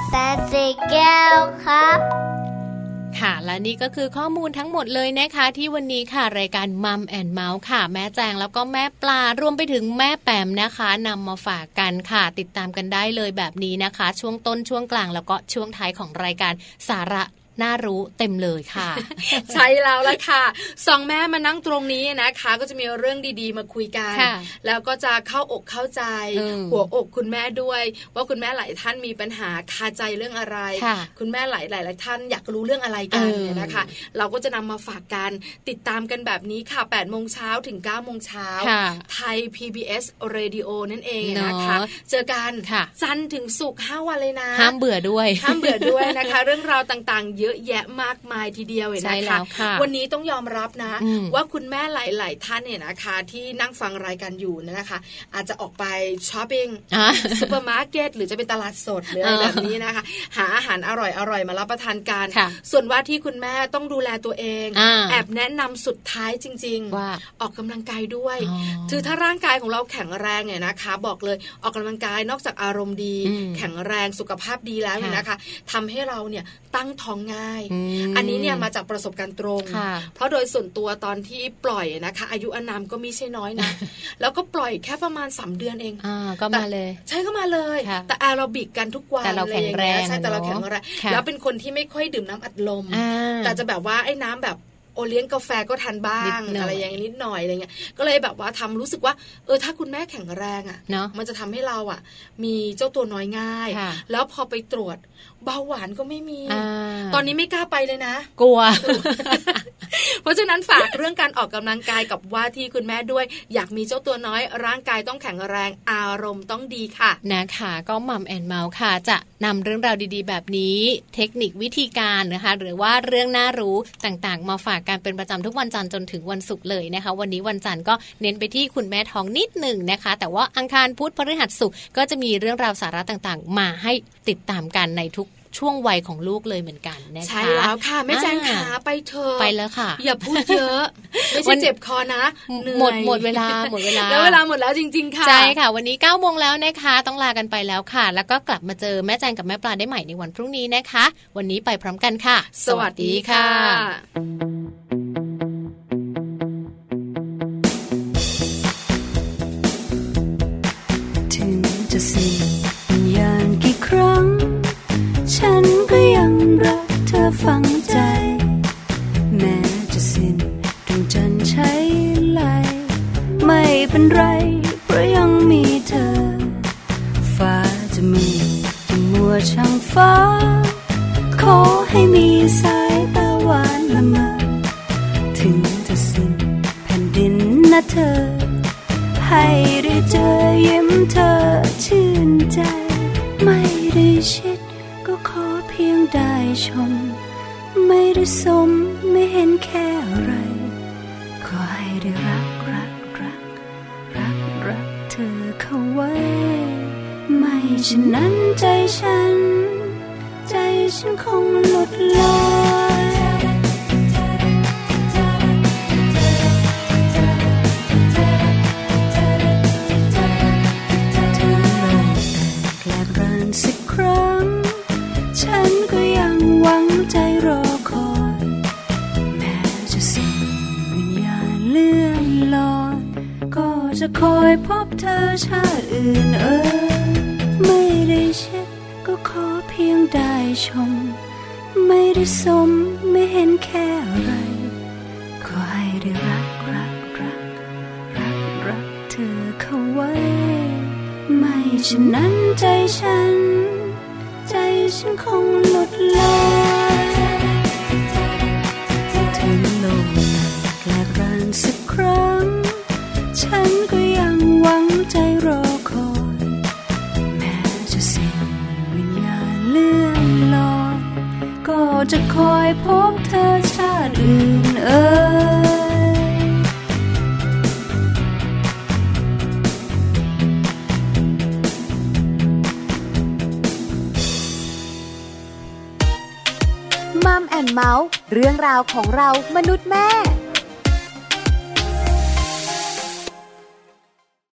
แสนสีแก้วครับ
ค่ะ และนี่ก็คือข้อมูลทั้งหมดเลยนะคะ ที่วันนี้ค่ะรายการมัมแอนเมาส์ค่ะ แม่แจงแล้วก็แม่ปลารวมไปถึงแม่แปมนะคะนำมาฝากกันค่ะ ติดตามกันได้เลยแบบนี้นะคะ ช่วงต้นช่วงกลางแล้วก็ช่วงท้ายของรายการสาระ น่ารู้เต็มเลยค่ะ
ใช่แล้วละค่ะสองแม่มานั่งตรงนี้นะคะ ก็จะมีเรื่องดีๆ มาคุยกัน แล้วก็จะเข้าอกเข้าใจ หัวอกคุณแม่ด้วย ว่าคุณแม่หลายท่านมีปัญหาคาใจเรื่องอะไร คุณแม่หลายหลายท่านอยากรู้เรื่องอะไรกันเนี่ยนะคะ เราก็จะนำมาฝากกันติดตามกันแบบนี้ค่ะ8ปดโมงเช้าถึง9ก้าโมงเช้าไทย PBS Radio นั่นเองนะคะเจอกันจันทร์ถึงศุกร์ห้าวันเลยนะ
ห้ามเบื่อด้วย
ห้ามเบื่อด้วยนะคะ เรื่องราวต่างๆเยอะแยะมากมายทีเดียวเลยนะคะวันนี้ต้องยอมรับนะ ว่าคุณแม่หลาย ๆ ท่านเนี่ยนะคะที่นั่งฟังรายการอยู่นะคะ อาจจะออกไปช้อปปิ้งซูเปอร์มาร์เก็ตหรือจะเป็นตลาดสดหรืออะไรแบบนี้นะคะ หาอาหารอร่อยอร่อยมารับประทานกัน ส่วนว่าที่คุณแม่ต้องดูแลตัวเองแอบแนะนำสุดท้ายจริง
ๆ ว่า
ออกกำลังกายด้วยคือถ้าร่างกายของเราแข็งแรงเนี่ยนะคะ บอกเลยออกกำลังกายนอกจากอารมณ์ดี แข็งแรงสุขภาพดีแล้วเนี่ยนะคะทำให้เราเนี่ยตั้งท้องง่ายอันนี้เนี่ยมาจากประสบการณ์ตรง เพราะโดยส่วนตัวตอนที่ปล่อยนะคะ อายุอนามก็มีใช่น้อยนะ แล้วก็ปล่อยแค่ประมาณสาเดือนเอง
อก็มาเลย
ใช่ก็มาเลย แต่แอโรบิกกันทุกวัน
แต่เราแข็งแรง
ใช่แต่เราแข็งแรงแล้วเป็นคนที่ไม่ค่อยดื่มน้ำอัดลม แต่จะแบบว่าไอ้น้ำแบบ โอเลี้ยงกาแฟก็ทานบ้างอะไรอย่างนี้นิดหน่อยอะไรเงี้ยก็เลยแบบว่าทำรู้สึกว่าเออถ้าคุณแม่แข็งแรงอะ
เนาะ
มันจะทำให้เราอะ มีเจ้าตัวน้อยง่าย แล้วพอไปตรวจเบาหวานก็ไม่มี ตอนนี้ไม่กล้าไปเลยนะ
กลัว
เพราะฉะนั้นฝากเรื่องการออกกำลังกายกับว่าที่คุณแม่ด้วย อยากมีเจ้าตัวน้อย ร่างกายต้องแข็งแรงอารมณ์ต้องดีค่ะ
นะคะก็มัมแอนเมาส์ค่ะ จะนำเรื่องราวดีๆ แบบนี้ เทคนิควิธีการนะคะ หรือว่าเรื่องน่ารู้ต่างๆ มาฝากการเป็นประจำทุกวันจันทร์จนถึงวันศุกร์เลยนะคะ วันนี้วันจันทร์ก็เน้นไปที่คุณแม่ท้องนิดหนึ่งนะคะ แต่ว่าอังคารพุธพฤหัสศุกร์ก็จะมีเรื่องราวสาระต่างๆ มาให้ติดตามกันในทุกช่วงวัยของลูกเลยเหมือนกันนะคะใช่
แล้วค่ะแม่แจงขาไปเธอ
ไปแล้วค่ะ
อย่าพูดเยอะไม่ใช่เจ็บคอนะ
หมดหมดเวลาหมดเวลาแล้
วเวลาหมดแล้วจริง ๆ ค่ะ
ใช่ค่ะ วันนี้9ก้าโมงแล้วนะคะ ต้องลากันไปแล้วค่ะ แล้วก็กลับมาเจอแม่แจงกับแม่ปลาได้ใหม่ในวันพรุ่งนี้นะคะ วันนี้ไปพร้อมกันค่ะ
สวัสดีค่ะ
จะสิ้นยางกี่ครั้ง ฉันก็ยังรักเธอฝังใจ แม้จะสิ้นดวงจันทร์ใช้ไหลไม่เป็นไร เพราะยังมีเธอ ฟ้าจะมืดจะมัวช่างฟ้า ขอให้มีสายตาหวานละเมอถึงจะสิ้นแผ่นดินนะเธอ ให้ได้เจอ ชม ไม่
ได้สมไม่เห็นแค่อะไร ขอให้ได้รักรักรัก รักรักเธอเข้าไว้ ไม่ฉะนั้นใจฉัน ใจฉันคงหลุดลอย จะคอยพบเธอชาติอื่นเอ่ยไม่ได้เช็ดก็ขอเพียงได้ชม ไม่ได้สมไม่เห็นแค่อะไร ขอให้ได้รักรักรักรักรักเธอเข้าไว้ ไม่ฉะนั้นใจฉัน ใจฉันคงหลุดลอย ใจรอคอยแม้จะสิ้นวิญญาณเลื่อนลอยก็จะคอยพบเธอชาติอื่นเอ่ย
มัมแอนเมาส์เรื่องราวของเรามนุษย์แม่